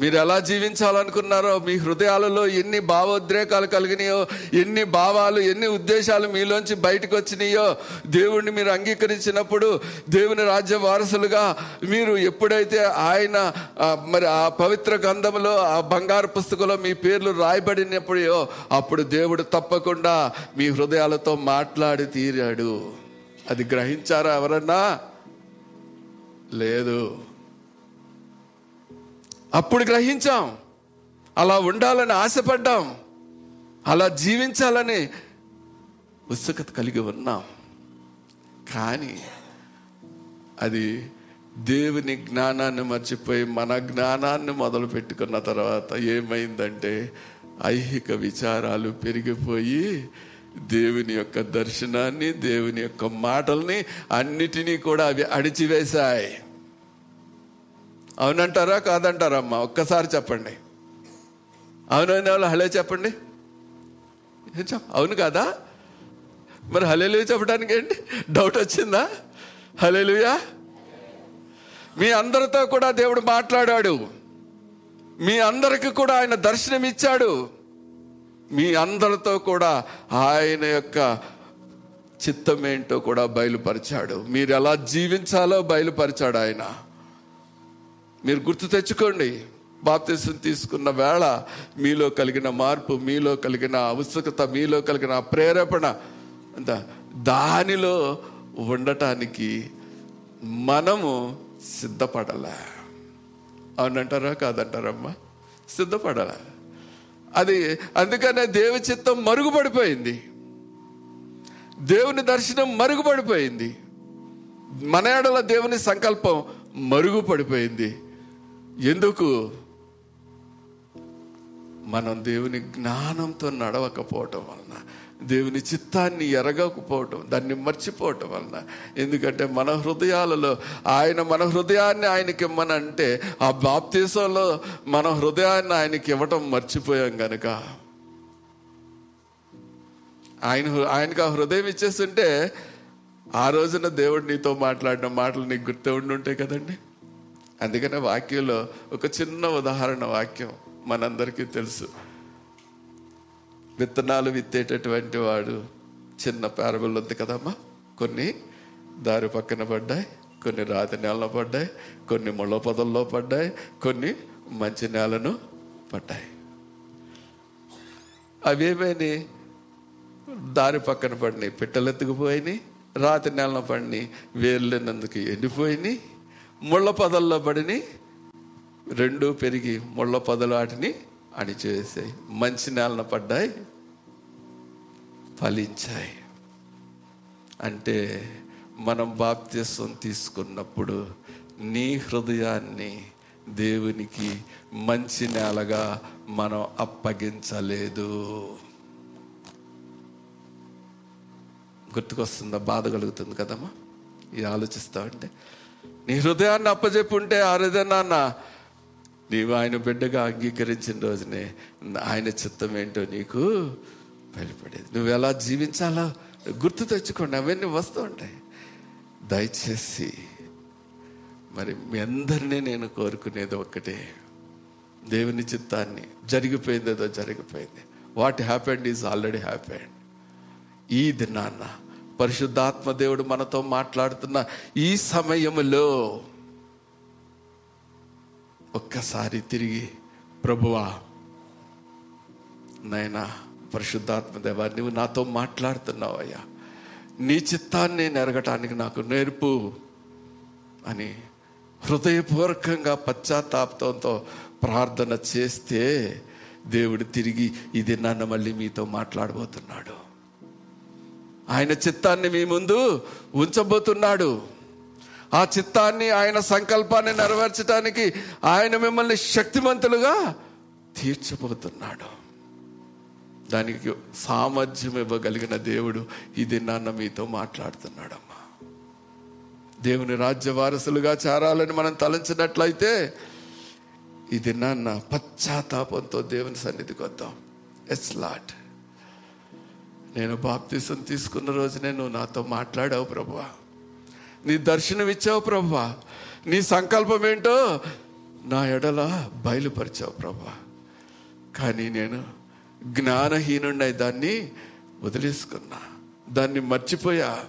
మీరు ఎలా జీవించాలనుకున్నారో మీ హృదయాలలో ఎన్ని భావోద్రేకాలు కలిగినాయో ఎన్ని భావాలు ఎన్ని ఉద్దేశాలు మీలోంచి బయటకు వచ్చినాయో దేవుణ్ణి మీరు అంగీకరించినప్పుడు దేవుని రాజ్య వారసులుగా మీరు ఎప్పుడైతే ఆయన మరి ఆ పవిత్ర గంధంలో ఆ బంగారు పుస్తకంలో మీ పేర్లు రాయబడినప్పుడో అప్పుడు దేవుడు తప్పకుండా మీ హృదయాలతో మాట్లాడి తీరాడు. అది గ్రహించారా ఎవరన్నా? లేదు. అప్పుడు గ్రహించాం. అలా ఉండాలని ఆశపడ్డాం. అలా జీవించాలని ఉత్సుకత కలిగి ఉన్నాం. కానీ అది దేవుని జ్ఞానాన్ని మర్చిపోయి మన జ్ఞానాన్ని మొదలు పెట్టుకున్న తర్వాత ఏమైందంటే ఐహిక విచారాలు పెరిగిపోయి దేవుని యొక్క దర్శనాన్ని దేవుని యొక్క మాటల్ని అన్నిటినీ కూడా అవి అడిచివేశాయి అవునంటారా కాదంటారా అమ్మ? ఒక్కసారి చెప్పండి. అవునైన వాళ్ళు హలే చెప్పండి. అవును కదా? మరి హలేలు చెప్పడానికి ఏంటి? డౌట్ వచ్చిందా? హలేలుయా మీ అందరితో కూడా దేవుడు మాట్లాడాడు. మీ అందరికి కూడా ఆయన దర్శనం ఇచ్చాడు. మీ అందరితో కూడా ఆయన యొక్క చిత్తం ఏంటో కూడా బయలుపరిచాడు. మీరు ఎలా జీవించాలో బయలుపరిచాడు ఆయన. మీరు గుర్తు తెచ్చుకోండి. బాప్తీసం తీసుకున్న వేళ మీలో కలిగిన మార్పు మీలో కలిగిన ఉత్సుకత మీలో కలిగిన ప్రేరేపణ. అంత దానిలో ఉండటానికి మనము సిద్ధపడలే. అవునంటారా? కాదంటారమ్మా. సిద్ధపడలే. అది అందుకనే దేవి చిత్తం మరుగుపడిపోయింది. దేవుని దర్శనం మరుగుపడిపోయింది. మన ఏడల దేవుని సంకల్పం మరుగుపడిపోయింది. ఎందుకు? మనం దేవుని జ్ఞానంతో నడవకపోవటం వలన దేవుని చిత్తాన్ని ఎరగకపోవటం దాన్ని మర్చిపోవటం వలన. ఎందుకంటే మన హృదయాలలో ఆయన మన హృదయాన్ని ఆయనకి ఇమ్మనంటే ఆ బాప్తీసంలో మన హృదయాన్ని ఆయనకి ఇవ్వటం మర్చిపోయాం కనుక ఆయన ఆయనకు ఆ హృదయం ఇచ్చేస్తుంటే ఆ రోజున దేవుడు నీతో మాట్లాడిన మాటలు నీకు గుర్తు ఉండుంటాయి కదండి. అందుకనే వాక్యంలో ఒక చిన్న ఉదాహరణ వాక్యం మనందరికీ తెలుసు. విత్తనాలు విత్తేటటువంటి వాడు చిన్న పేరబుల్ ఉంది కదమ్మా. కొన్ని దారి పక్కన పడ్డాయి కొన్ని రాతి నేలలో పడ్డాయి కొన్ని ముళ్ళ పొదల్లో పడ్డాయి కొన్ని మంచి నేలను పడ్డాయి. అవేమైనా దారి పక్కన పడినాయి పిట్టలు ఎత్తుకుపోయినాయి రాతి నేలను పడినాయి వేర్లేనందుకు ఎండిపోయినాయి ముళ్ళ పదల్లో పడిని రెండు పెరిగి ముళ్ళ పదలు వాటిని అణిచివేసాయి మంచి నేలన పడ్డాయి ఫలించాయి. అంటే మనం బాప్త్యస్వం తీసుకున్నప్పుడు నీ హృదయాన్ని దేవునికి మంచి నేలగా మనం అప్పగించలేదు. గుర్తుకొస్తుందా? బాధ కలుగుతుంది కదమ్మా? ఇది ఆలోచిస్తావంటే నీ హృదయాన్ని అప్పచెప్పుంటే ఆ హృదయాన్న నీవు ఆయన బిడ్డగా అంగీకరించిన రోజునే ఆయన చిత్తం ఏంటో నీకు బయలుపడేది. నువ్వు ఎలా జీవించాలో గుర్తు తెచ్చుకోండి. అవన్నీ వస్తూ ఉంటాయి. దయచేసి మరి మీ అందరినీ నేను కోరుకునేది ఒక్కటే. దేవుని చిత్తాన్ని జరిగిపోయింది ఏదో జరిగిపోయింది. What happened is already happened ఈ దినాన్న పరిశుద్ధాత్మ దేవుడు మనతో మాట్లాడుతున్న ఈ సమయంలో ఒక్కసారి తిరిగి ప్రభువా నైనా పరిశుద్ధాత్మ దేవా నువ్వు నాతో మాట్లాడుతున్నావు అయ్యా నీ చిత్తాన్ని నెరగటానికి నాకు నేర్పు అని హృదయపూర్వకంగా పశ్చాత్తాపంతో ప్రార్థన చేస్తే దేవుడు తిరిగి ఇది నన్ను మళ్ళీ మీతో మాట్లాడబోతున్నాడు. ఆయన చిత్తాన్ని మీ ముందు ఉంచబోతున్నాడు. ఆ చిత్తాన్ని ఆయన సంకల్పాన్ని నెరవేర్చడానికి ఆయన మిమ్మల్ని శక్తిమంతులుగా తీర్చిపోతున్నాడు దానికి సామర్థ్యం ఇవ్వగలిగిన దేవుడు ఇది నాన్న మీతో మాట్లాడుతున్నాడమ్మా. దేవుని రాజ్య వారసులుగా చేరాలని మనం తలంచినట్లయితే ఇది నాన్న పశ్చాత్తాపంతో దేవుని సన్నిధికి వద్దాం. ఎస్ లాట్ నేను బాప్తీసం తీసుకున్న రోజునే నువ్వు నాతో మాట్లాడావు ప్రభువా నీ దర్శనం ఇచ్చావు ప్రభువా నీ సంకల్పం ఏంటో నా ఎడల బయలుపరిచావు ప్రభువా కానీ నేను జ్ఞానహీనుండై దాన్ని వదిలేసుకున్నా. దాన్ని మర్చిపోయా.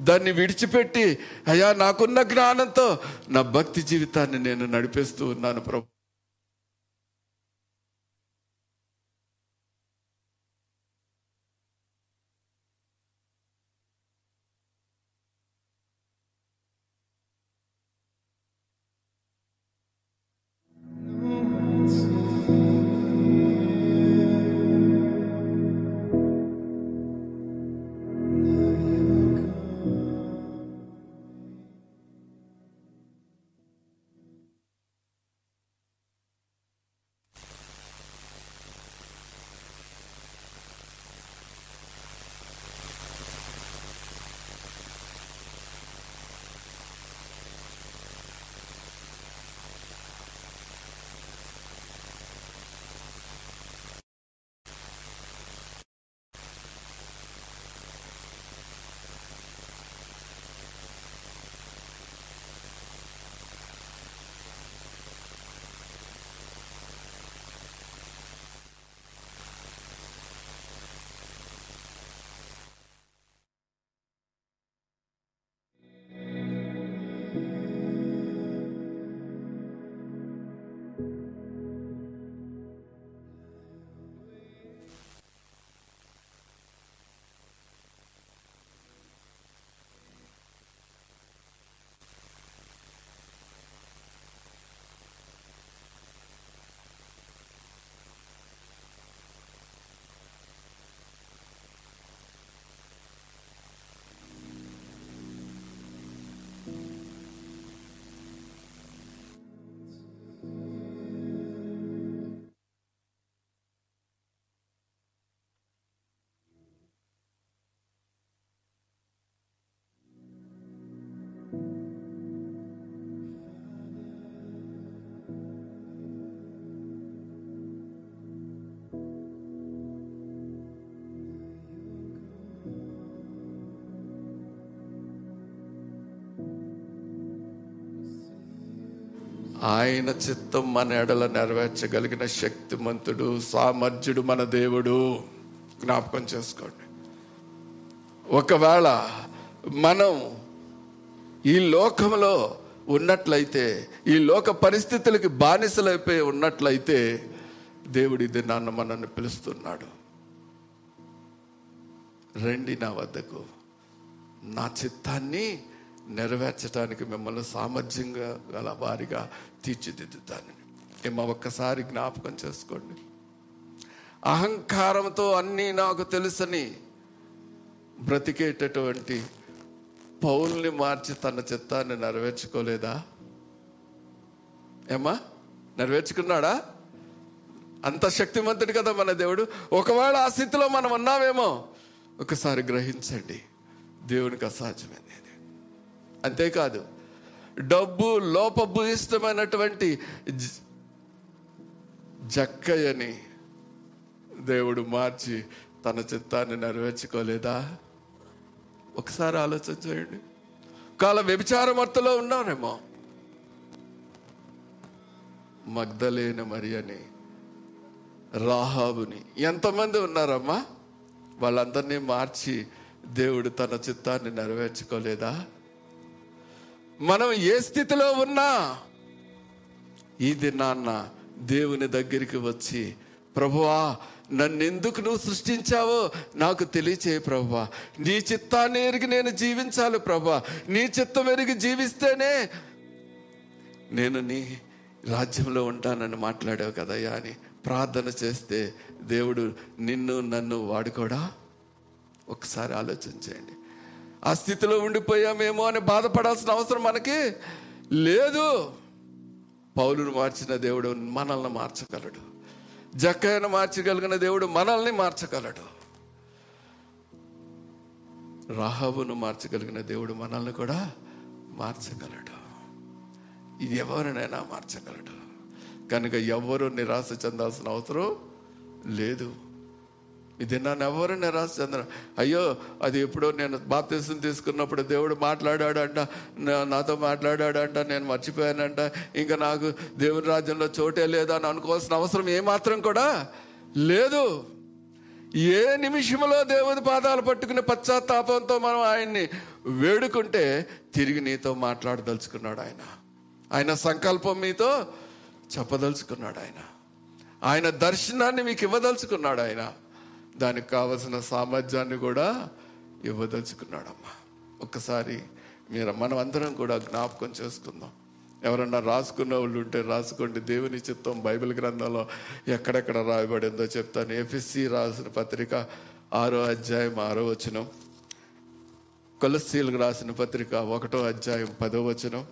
దాన్ని విడిచిపెట్టి అయ్యా నాకున్న జ్ఞానంతో నా భక్తి జీవితాన్ని నేను నడిపేస్తూ ఉన్నాను ప్రభు. ఆయన చిత్తం మన ఎడల నెరవేర్చగలిగిన శక్తిమంతుడు సామర్థ్యుడు మన దేవుడు. జ్ఞాపకం చేసుకోండి. ఒకవేళ మనం ఈ లోకంలో ఉన్నట్లయితే ఈ లోక పరిస్థితులకి బానిసలైపోయి ఉన్నట్లయితే దేవుడి నాన్న మనల్ని పిలుస్తున్నాడు. రండి నా వద్దకు. నా చిత్తాన్ని నెరవేర్చడానికి మిమ్మల్ని సామర్థ్యంగా గల వారిగా తీర్చిదిద్దుతాను. ఏమో ఒక్కసారి జ్ఞాపకం చేసుకోండి. అహంకారంతో అన్నీ నాకు తెలుసని బ్రతికేటటువంటి పౌల్ని మార్చి తన చిత్తాన్ని నెరవేర్చుకోలేదా? ఏమా నెరవేర్చుకున్నాడా? అంత శక్తిమంతుడు కదా మన దేవుడు. ఒకవేళ ఆ స్థితిలో మనం ఉన్నామేమో ఒకసారి గ్రహించండి. దేవునికి అసాధ్యమైనది. అంతేకాదు డబ్బు లోపభూయిష్టమైనటువంటి జక్కయ్యని దేవుడు మార్చి తన చిత్తాన్ని నెరవేర్చుకోలేదా? ఒకసారి ఆలోచన చేయండి. కాల వ్యభిచారమర్తలో ఉన్నారేమో. మగ్ధలేని మరి అని రాహాబుని ఎంతమంది ఉన్నారమ్మా? వాళ్ళందరినీ మార్చి దేవుడు తన చిత్తాన్ని నెరవేర్చుకోలేదా? మనం ఏ స్థితిలో ఉన్నా ఇది నాన్న దేవుని దగ్గరికి వచ్చి ప్రభువా నన్నెందుకు నువ్వు సృష్టించావో నాకు తెలియచేయి ప్రభువా. నీ చిత్తాన్ని ఎరిగి నేను జీవించాలి ప్రభా నీ చిత్తం ఎరిగి జీవిస్తేనే నేను నీ రాజ్యంలో ఉంటానని మాట్లాడావు కదయ్యా అని ప్రార్థన చేస్తే దేవుడు నిన్ను నన్ను వాడుకోడా? ఒకసారి ఆలోచించేయండి ఆ స్థితిలో ఉండిపోయామేమో అని బాధపడాల్సిన అవసరం మనకి లేదు. పౌలును మార్చిన దేవుడు మనల్ని మార్చగలడు. జక్కయ్యను మార్చగలిగిన దేవుడు మనల్ని మార్చగలడు. రాహవును మార్చగలిగిన దేవుడు మనల్ని కూడా మార్చగలడు. ఇది ఎవరినైనా మార్చగలడు. కనుక ఎవరు నిరాశ చెందాల్సిన అవసరం లేదు. ఇది నన్ను ఎవరు నిరాశ చెందరు అయ్యో అది ఎప్పుడో నేను బాప్తీసం తీసుకున్నప్పుడు దేవుడు మాట్లాడాడంట నా- నాతో మాట్లాడాడంట నేను మర్చిపోయానంట. ఇంకా నాకు దేవుని రాజ్యంలో చోటే లేదని అనుకోవాల్సిన అవసరం ఏమాత్రం కూడా లేదు. ఏ నిమిషంలో దేవుని పాదాలు పట్టుకుని పశ్చాత్తాపంతో మనం ఆయన్ని వేడుకుంటే తిరిగి నీతో మాట్లాడదలుచుకున్నాడు ఆయన. ఆయన సంకల్పం మీతో చెప్పదలుచుకున్నాడు ఆయన. ఆయన దర్శనాన్ని మీకు ఇవ్వదలుచుకున్నాడు ఆయన. దానికి కావలసిన సామర్థ్యాన్ని కూడా ఇవ్వదలుచుకున్నాడమ్మా. ఒక్కసారి మీరు మనం అందరం కూడా జ్ఞాపకం చేసుకుందాం. ఎవరన్నా రాసుకున్న వాళ్ళు ఉంటే రాసుకోండి. దేవుని చిత్తం బైబిల్ గ్రంథంలో ఎక్కడెక్కడ రాయబడిందో చెప్తాను. ఎఫ్ఎస్సి రాసిన పత్రిక ఆరో అధ్యాయం ఆరో వచనం. కొలస్సీలకు రాసిన పత్రిక ఒకటో అధ్యాయం పదో వచనం.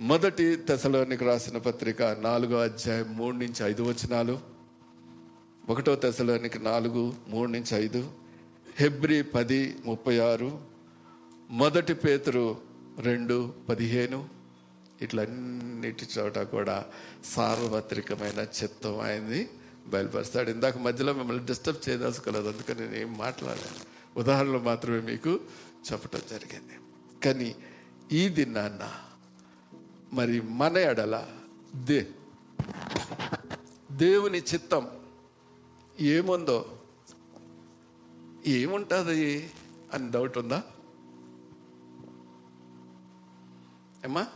మొదటి దశలోనికి రాసిన పత్రిక నాలుగో అధ్యాయం మూడు నుంచి ఐదు వచనాలు. ఒకటో దశలోనికి నాలుగు మూడు నుంచి ఐదు హెబ్రి పది ముప్పై ఆరు మొదటి పేతురు రెండు పదిహేను ఇట్లన్నిటి చోట కూడా సార్వత్రికమైన చిత్తం అయింది బయలుపరుస్తాడు. ఇందాక మధ్యలో మిమ్మల్ని డిస్టర్బ్ చేయదలుచుకోలేదు అందుకని నేను ఏం మాట్లాడలేను ఉదాహరణలు మాత్రమే మీకు చెప్పటం జరిగింది. కానీ ఈ దినాన్న మరి మన ఎడల దే దేవుని చిత్తం ఏముందో? ఏముంటుంది అని డౌట్ ఉందా? ఏమ్మా?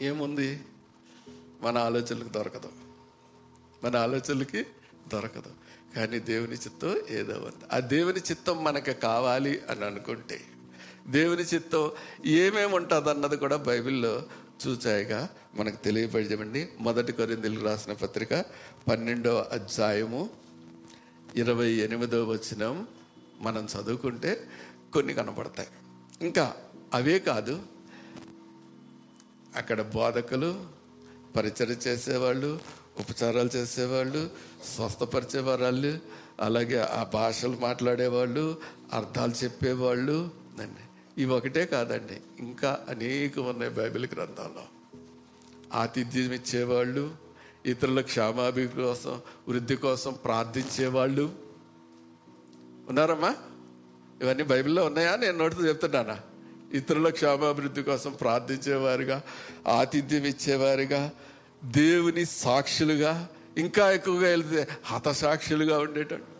ఏముంది? మన ఆలోచనలకు దొరకదు. మన ఆలోచనలకి దొరకదు. కానీ దేవుని చిత్తం ఏదో ఉంది. ఆ దేవుని చిత్తం మనకు కావాలి అని అనుకుంటే దేవుని చిత్తం ఏమేమి ఉంటుంది అన్నది కూడా బైబిల్లో చూచాయిగా మనకు తెలియపడమండి మొదటి కొరిందులు రాసిన పత్రిక పన్నెండో అధ్యాయము ఇరవై ఎనిమిదో వచనం మనం చదువుకుంటే కొన్ని కనపడతాయి. ఇంకా అవే కాదు అక్కడ బోధకులు పరిచయం చేసేవాళ్ళు ఉపచారాలు చేసేవాళ్ళు స్వస్థపరిచేవాళ్ళు అలాగే ఆ భాషలు మాట్లాడేవాళ్ళు అర్థాలు చెప్పేవాళ్ళు అండి. ఇవి ఒకటే కాదండి. ఇంకా అనేకం ఉన్నాయి బైబిల్ గ్రంథాల్లో. ఆతిథ్యం ఇచ్చేవాళ్ళు ఇతరుల క్షేమాభివృద్ధి కోసం వృద్ధి కోసం ప్రార్థించేవాళ్ళు. ఉన్నారమ్మా? ఇవన్నీ బైబిల్లో ఉన్నాయా? నేను నోటితో చెప్తున్నానా? ఇతరుల క్షేమాభివృద్ధి కోసం ప్రార్థించేవారుగా ఆతిథ్యం ఇచ్చేవారుగా దేవుని సాక్షులుగా ఇంకా ఎక్కువగా వెళ్తే హతసాక్షులుగా ఉండేటట్టు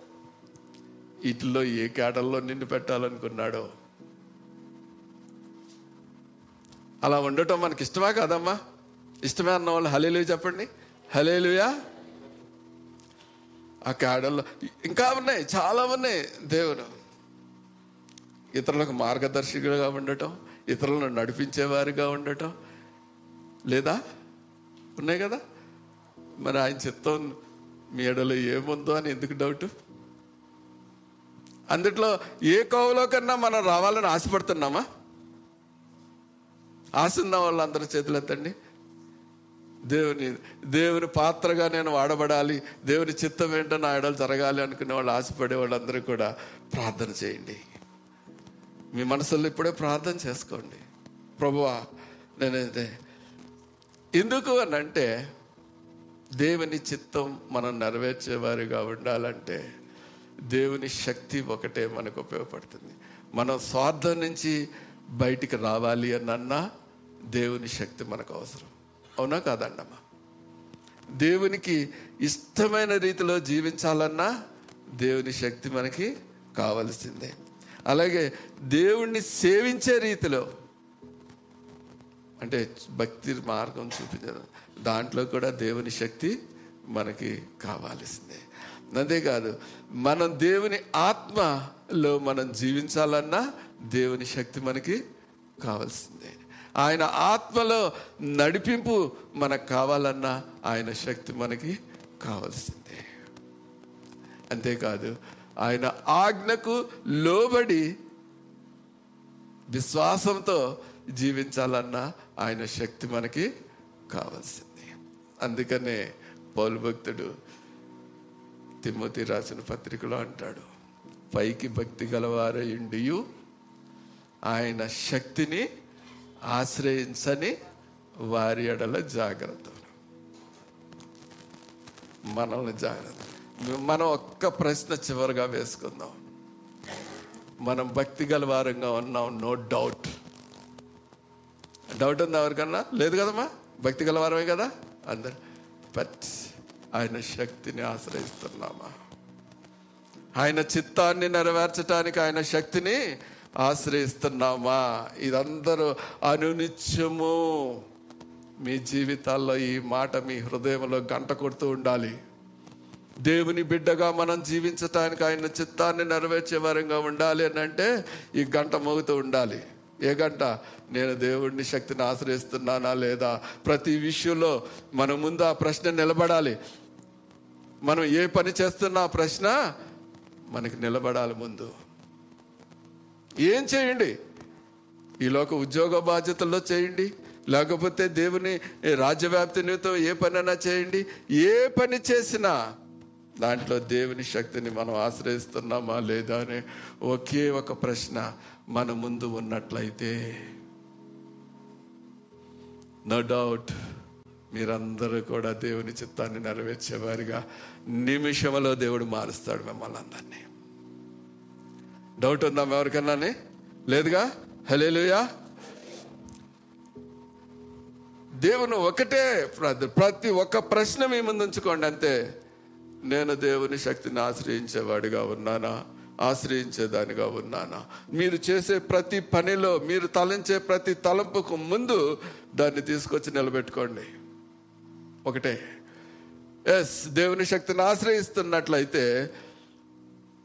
వీటిల్లో ఏ కేటల్లో నిన్ను పెట్టాలనుకున్నాడో అలా ఉండటం మనకి ఇష్టమా కాదమ్మా? ఇష్టమే అన్న వాళ్ళు హలేలుయ చెప్పండి. హలేలుయా ఆ కేడల్లో ఇంకా ఉన్నాయి చాలా ఉన్నాయి. దేవుడు ఇతరులకు మార్గదర్శకులుగా ఉండటం ఇతరులను నడిపించేవారుగా ఉండటం లేదా? ఉన్నాయి కదా? మరి ఆయన చిత్తం మీ ఎడలో ఏముందో అని ఎందుకు డౌట్? అందుట్లో ఏ కోవలో కన్నా మనం రావాలని ఆశపడుతున్నామా? ఆశ ఉన్న చేతులు ఎత్తండి. దేవుని దేవుని పాత్రగా నేను వాడబడాలి. దేవుని చిత్తం ఏంటో నా ఎడలు జరగాలి అనుకునే వాళ్ళు ఆశపడే వాళ్ళందరూ కూడా ప్రార్థన చేయండి. మీ మనసులో ఇప్పుడే ప్రార్థన చేసుకోండి. ప్రభువా నేనైతే ఎందుకు అని అంటే దేవుని చిత్తం మనం నెరవేర్చేవారిగా ఉండాలంటే దేవుని శక్తి ఒకటే మనకు ఉపయోగపడుతుంది. మనం స్వార్థం నుంచి బయటికి రావాలి అన్నా దేవుని శక్తి మనకు అవసరం. అవునా కాదండమ్మా దేవునికి ఇష్టమైన రీతిలో జీవించాలన్నా దేవుని శక్తి మనకి కావలసిందే. అలాగే దేవుణ్ణి సేవించే రీతిలో అంటే భక్తి మార్గం చూపించదు. దాంట్లో కూడా దేవుని శక్తి మనకి కావాల్సిందే. అంతేకాదు మనం దేవుని ఆత్మలో మనం జీవించాలన్నా దేవుని శక్తి మనకి కావాల్సిందే. ఆయన ఆత్మలో నడిపింపు మనకు కావాలన్నా ఆయన శక్తి మనకి కావాల్సిందే. అంతేకాదు ఆయన ఆజ్ఞకు లోబడి విశ్వాసంతో జీవించాలన్నా ఆయన శక్తి మనకి కావాల్సింది. అందుకనే పౌలు భక్తుడు తిమ్మతి రాసిన పత్రికలో అంటాడు పైకి భక్తి గలవారయుండియు ఆయన శక్తిని ఆశ్రయించని వారి ఎడల జాగ్రత్త. మనల్ని జాగ్రత్త. మనం ఒక్క ప్రశ్న చివరిగా వేసుకుందాం. మనం భక్తి గల వారంగా ఉన్నాం నో డౌట్ డౌట్ ఉందా ఎవరికన్నా? లేదు కదమ్మా? భక్తి గలవారమే కదా? అందరు. బట్ ఆయన శక్తిని ఆశ్రయిస్తున్నామా? ఆయన చిత్తాన్ని నెరవేర్చడానికి ఆయన శక్తిని ఆశ్రయిస్తున్నామా? ఇదందరూ అనునిత్యము. మీ జీవితాల్లో ఈ మాట మీ హృదయంలో గంట కొడుతూ ఉండాలి. దేవుని బిడ్డగా మనం జీవించటానికి ఆయన చిత్తాన్ని నెరవేర్చే వారంగా ఉండాలి అని అంటే ఈ గంట మోగుతూ ఉండాలి. ఏ గంట? నేను దేవుడిని శక్తిని ఆశ్రయిస్తున్నానా లేదా? ప్రతి విషయంలో మన ముందు ఆ ప్రశ్న నిలబడాలి. మనం ఏ పని చేస్తున్నా ఆ ప్రశ్న మనకి నిలబడాలి ముందు. ఏం చేయండి? ఈ లోక ఉద్యోగ బాధ్యతల్లో చేయండి. లేకపోతే దేవుని రాజ్యవ్యాప్తి నిమిత్తం ఏ పనైనా చేయండి. ఏ పని చేసినా దాంట్లో దేవుని శక్తిని మనం ఆశ్రయిస్తున్నామా లేదా అనే ఒకే ఒక ప్రశ్న మన ముందు ఉన్నట్లయితే. నో డౌట్ మీరందరూ కూడా దేవుని చిత్తాన్ని నెరవేర్చేవారిగా. నిమిషంలో దేవుడు మారుస్తాడు మిమ్మల్ని అందరినీ. డౌట్ ఉందా ఎవరికన్నా లేదుగా? హలేలుయా దేవుని ఒకటే ప్ర- ప్రతి ఒక్క ప్రశ్న మీ ముందు ఉంచుకోండి అంతే. నేను దేవుని శక్తిని ఆశ్రయించేవాడిగా ఉన్నానా? ఆశ్రయించేదానిగా ఉన్నానా? మీరు చేసే ప్రతి పనిలో మీరు తలంచే ప్రతి తలంపుకు ముందు దాన్ని తీసుకొచ్చి నిలబెట్టుకోండి. ఒకటే. ఎస్ దేవుని శక్తిని ఆశ్రయిస్తున్నట్లయితే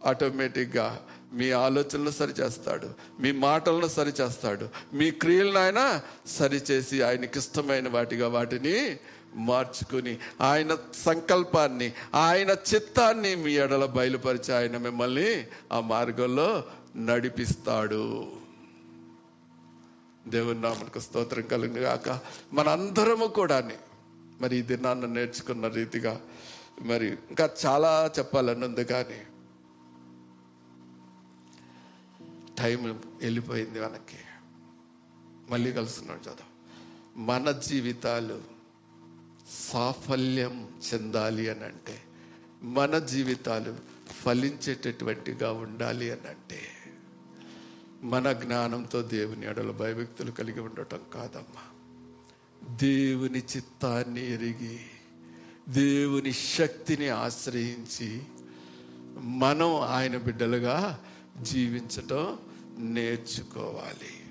ఆటోమేటిక్గా మీ ఆలోచనలు సరిచేస్తాడు మీ మాటలను సరిచేస్తాడు మీ క్రియలను ఆయన సరిచేసి ఆయనకి ఇష్టమైన వాటిగా వాటిని మార్చుకుని ఆయన సంకల్పాన్ని ఆయన చిత్తాన్ని మీ ఎడల బయలుపరిచి ఆయన మిమ్మల్ని ఆ మార్గంలో నడిపిస్తాడు. దేవుని నామకు స్తోత్రం కలిగింది కాక మనందరము కూడా మరి ఈ దినాన్ని నేర్చుకున్న రీతిగా మరి ఇంకా చాలా చెప్పాలని ఉంది కానీ టైం వెళ్ళిపోయింది మనకి మళ్ళీ కలుస్తున్నాడు చదువు. మన జీవితాలు సాఫల్యం చెందాలి అని అంటే మన జీవితాలు ఫలించేటటువంటిగా ఉండాలి అని అంటే మన జ్ఞానంతో దేవుని ఎడల భయభక్తులు కలిగి ఉండటం కాదమ్మా. దేవుని చిత్తాన్ని ఎరిగి దేవుని శక్తిని ఆశ్రయించి మనం ఆయన బిడ్డలుగా జీవించటం నేర్చుకోవాలి.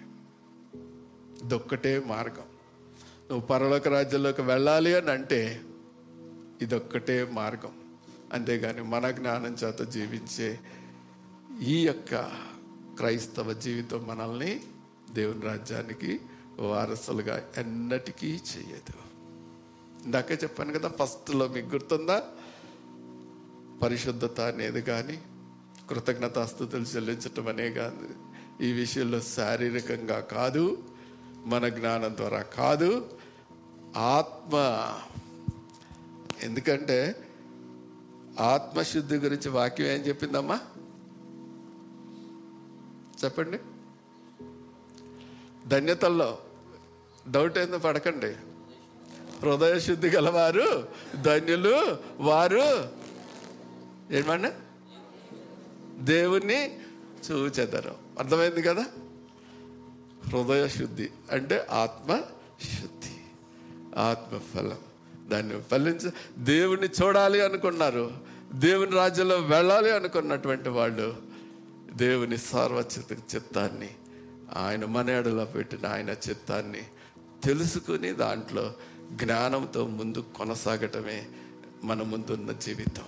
ఇదొక్కటే మార్గం. నువ్వు పరలోక రాజ్యంలోకి వెళ్ళాలి అని అంటే ఇదొక్కటే మార్గం. అంతేగాని మన జ్ఞానం చేత జీవించే ఈ యొక్క క్రైస్తవ జీవితం మనల్ని దేవుని రాజ్యానికి వారసులుగా ఎన్నటికీ చేయదు. ఇందాకే చెప్పాను కదా ఫస్ట్లో మీకు గుర్తుందా? పరిశుద్ధత అనేది కానీ కృతజ్ఞతాస్థుతులు చెల్లించటం అనే కాదు. ఈ విషయంలో శారీరకంగా కాదు మన జ్ఞానం ద్వారా కాదు ఆత్మ. ఎందుకంటే ఆత్మశుద్ధి గురించి వాక్యం ఏం చెప్పిందమ్మా? చెప్పండి. ధన్యతల్లో డౌట్ ఏందో పడకండి. హృదయ శుద్ధి గలవారు ధన్యులు వారు. ఏమన్నా? దేవుణ్ణి చూచెదరు. అర్థమైంది కదా? హృదయ శుద్ధి అంటే ఆత్మ శుద్ధి ఆత్మ ఫలం. దాన్ని ఫలించ దేవుణ్ణి చూడాలి అనుకున్నారు. దేవుని రాజ్యంలో వెళ్ళాలి అనుకున్నటువంటి వాళ్ళు దేవుని సార్వచిత చిత్తాన్ని ఆయన మనేడలో పెట్టిన ఆయన చిత్తాన్ని తెలుసుకుని దాంట్లో జ్ఞానంతో ముందు కొనసాగటమే మన ముందున్న జీవితం.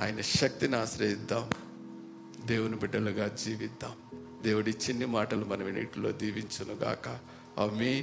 ఆయన శక్తిని ఆశ్రయిద్దాం. దేవుని బిడ్డలుగా జీవిద్దాం. దేవుడి చిన్ని మాటలు మన వెనుకలో దీవించును గాక అవి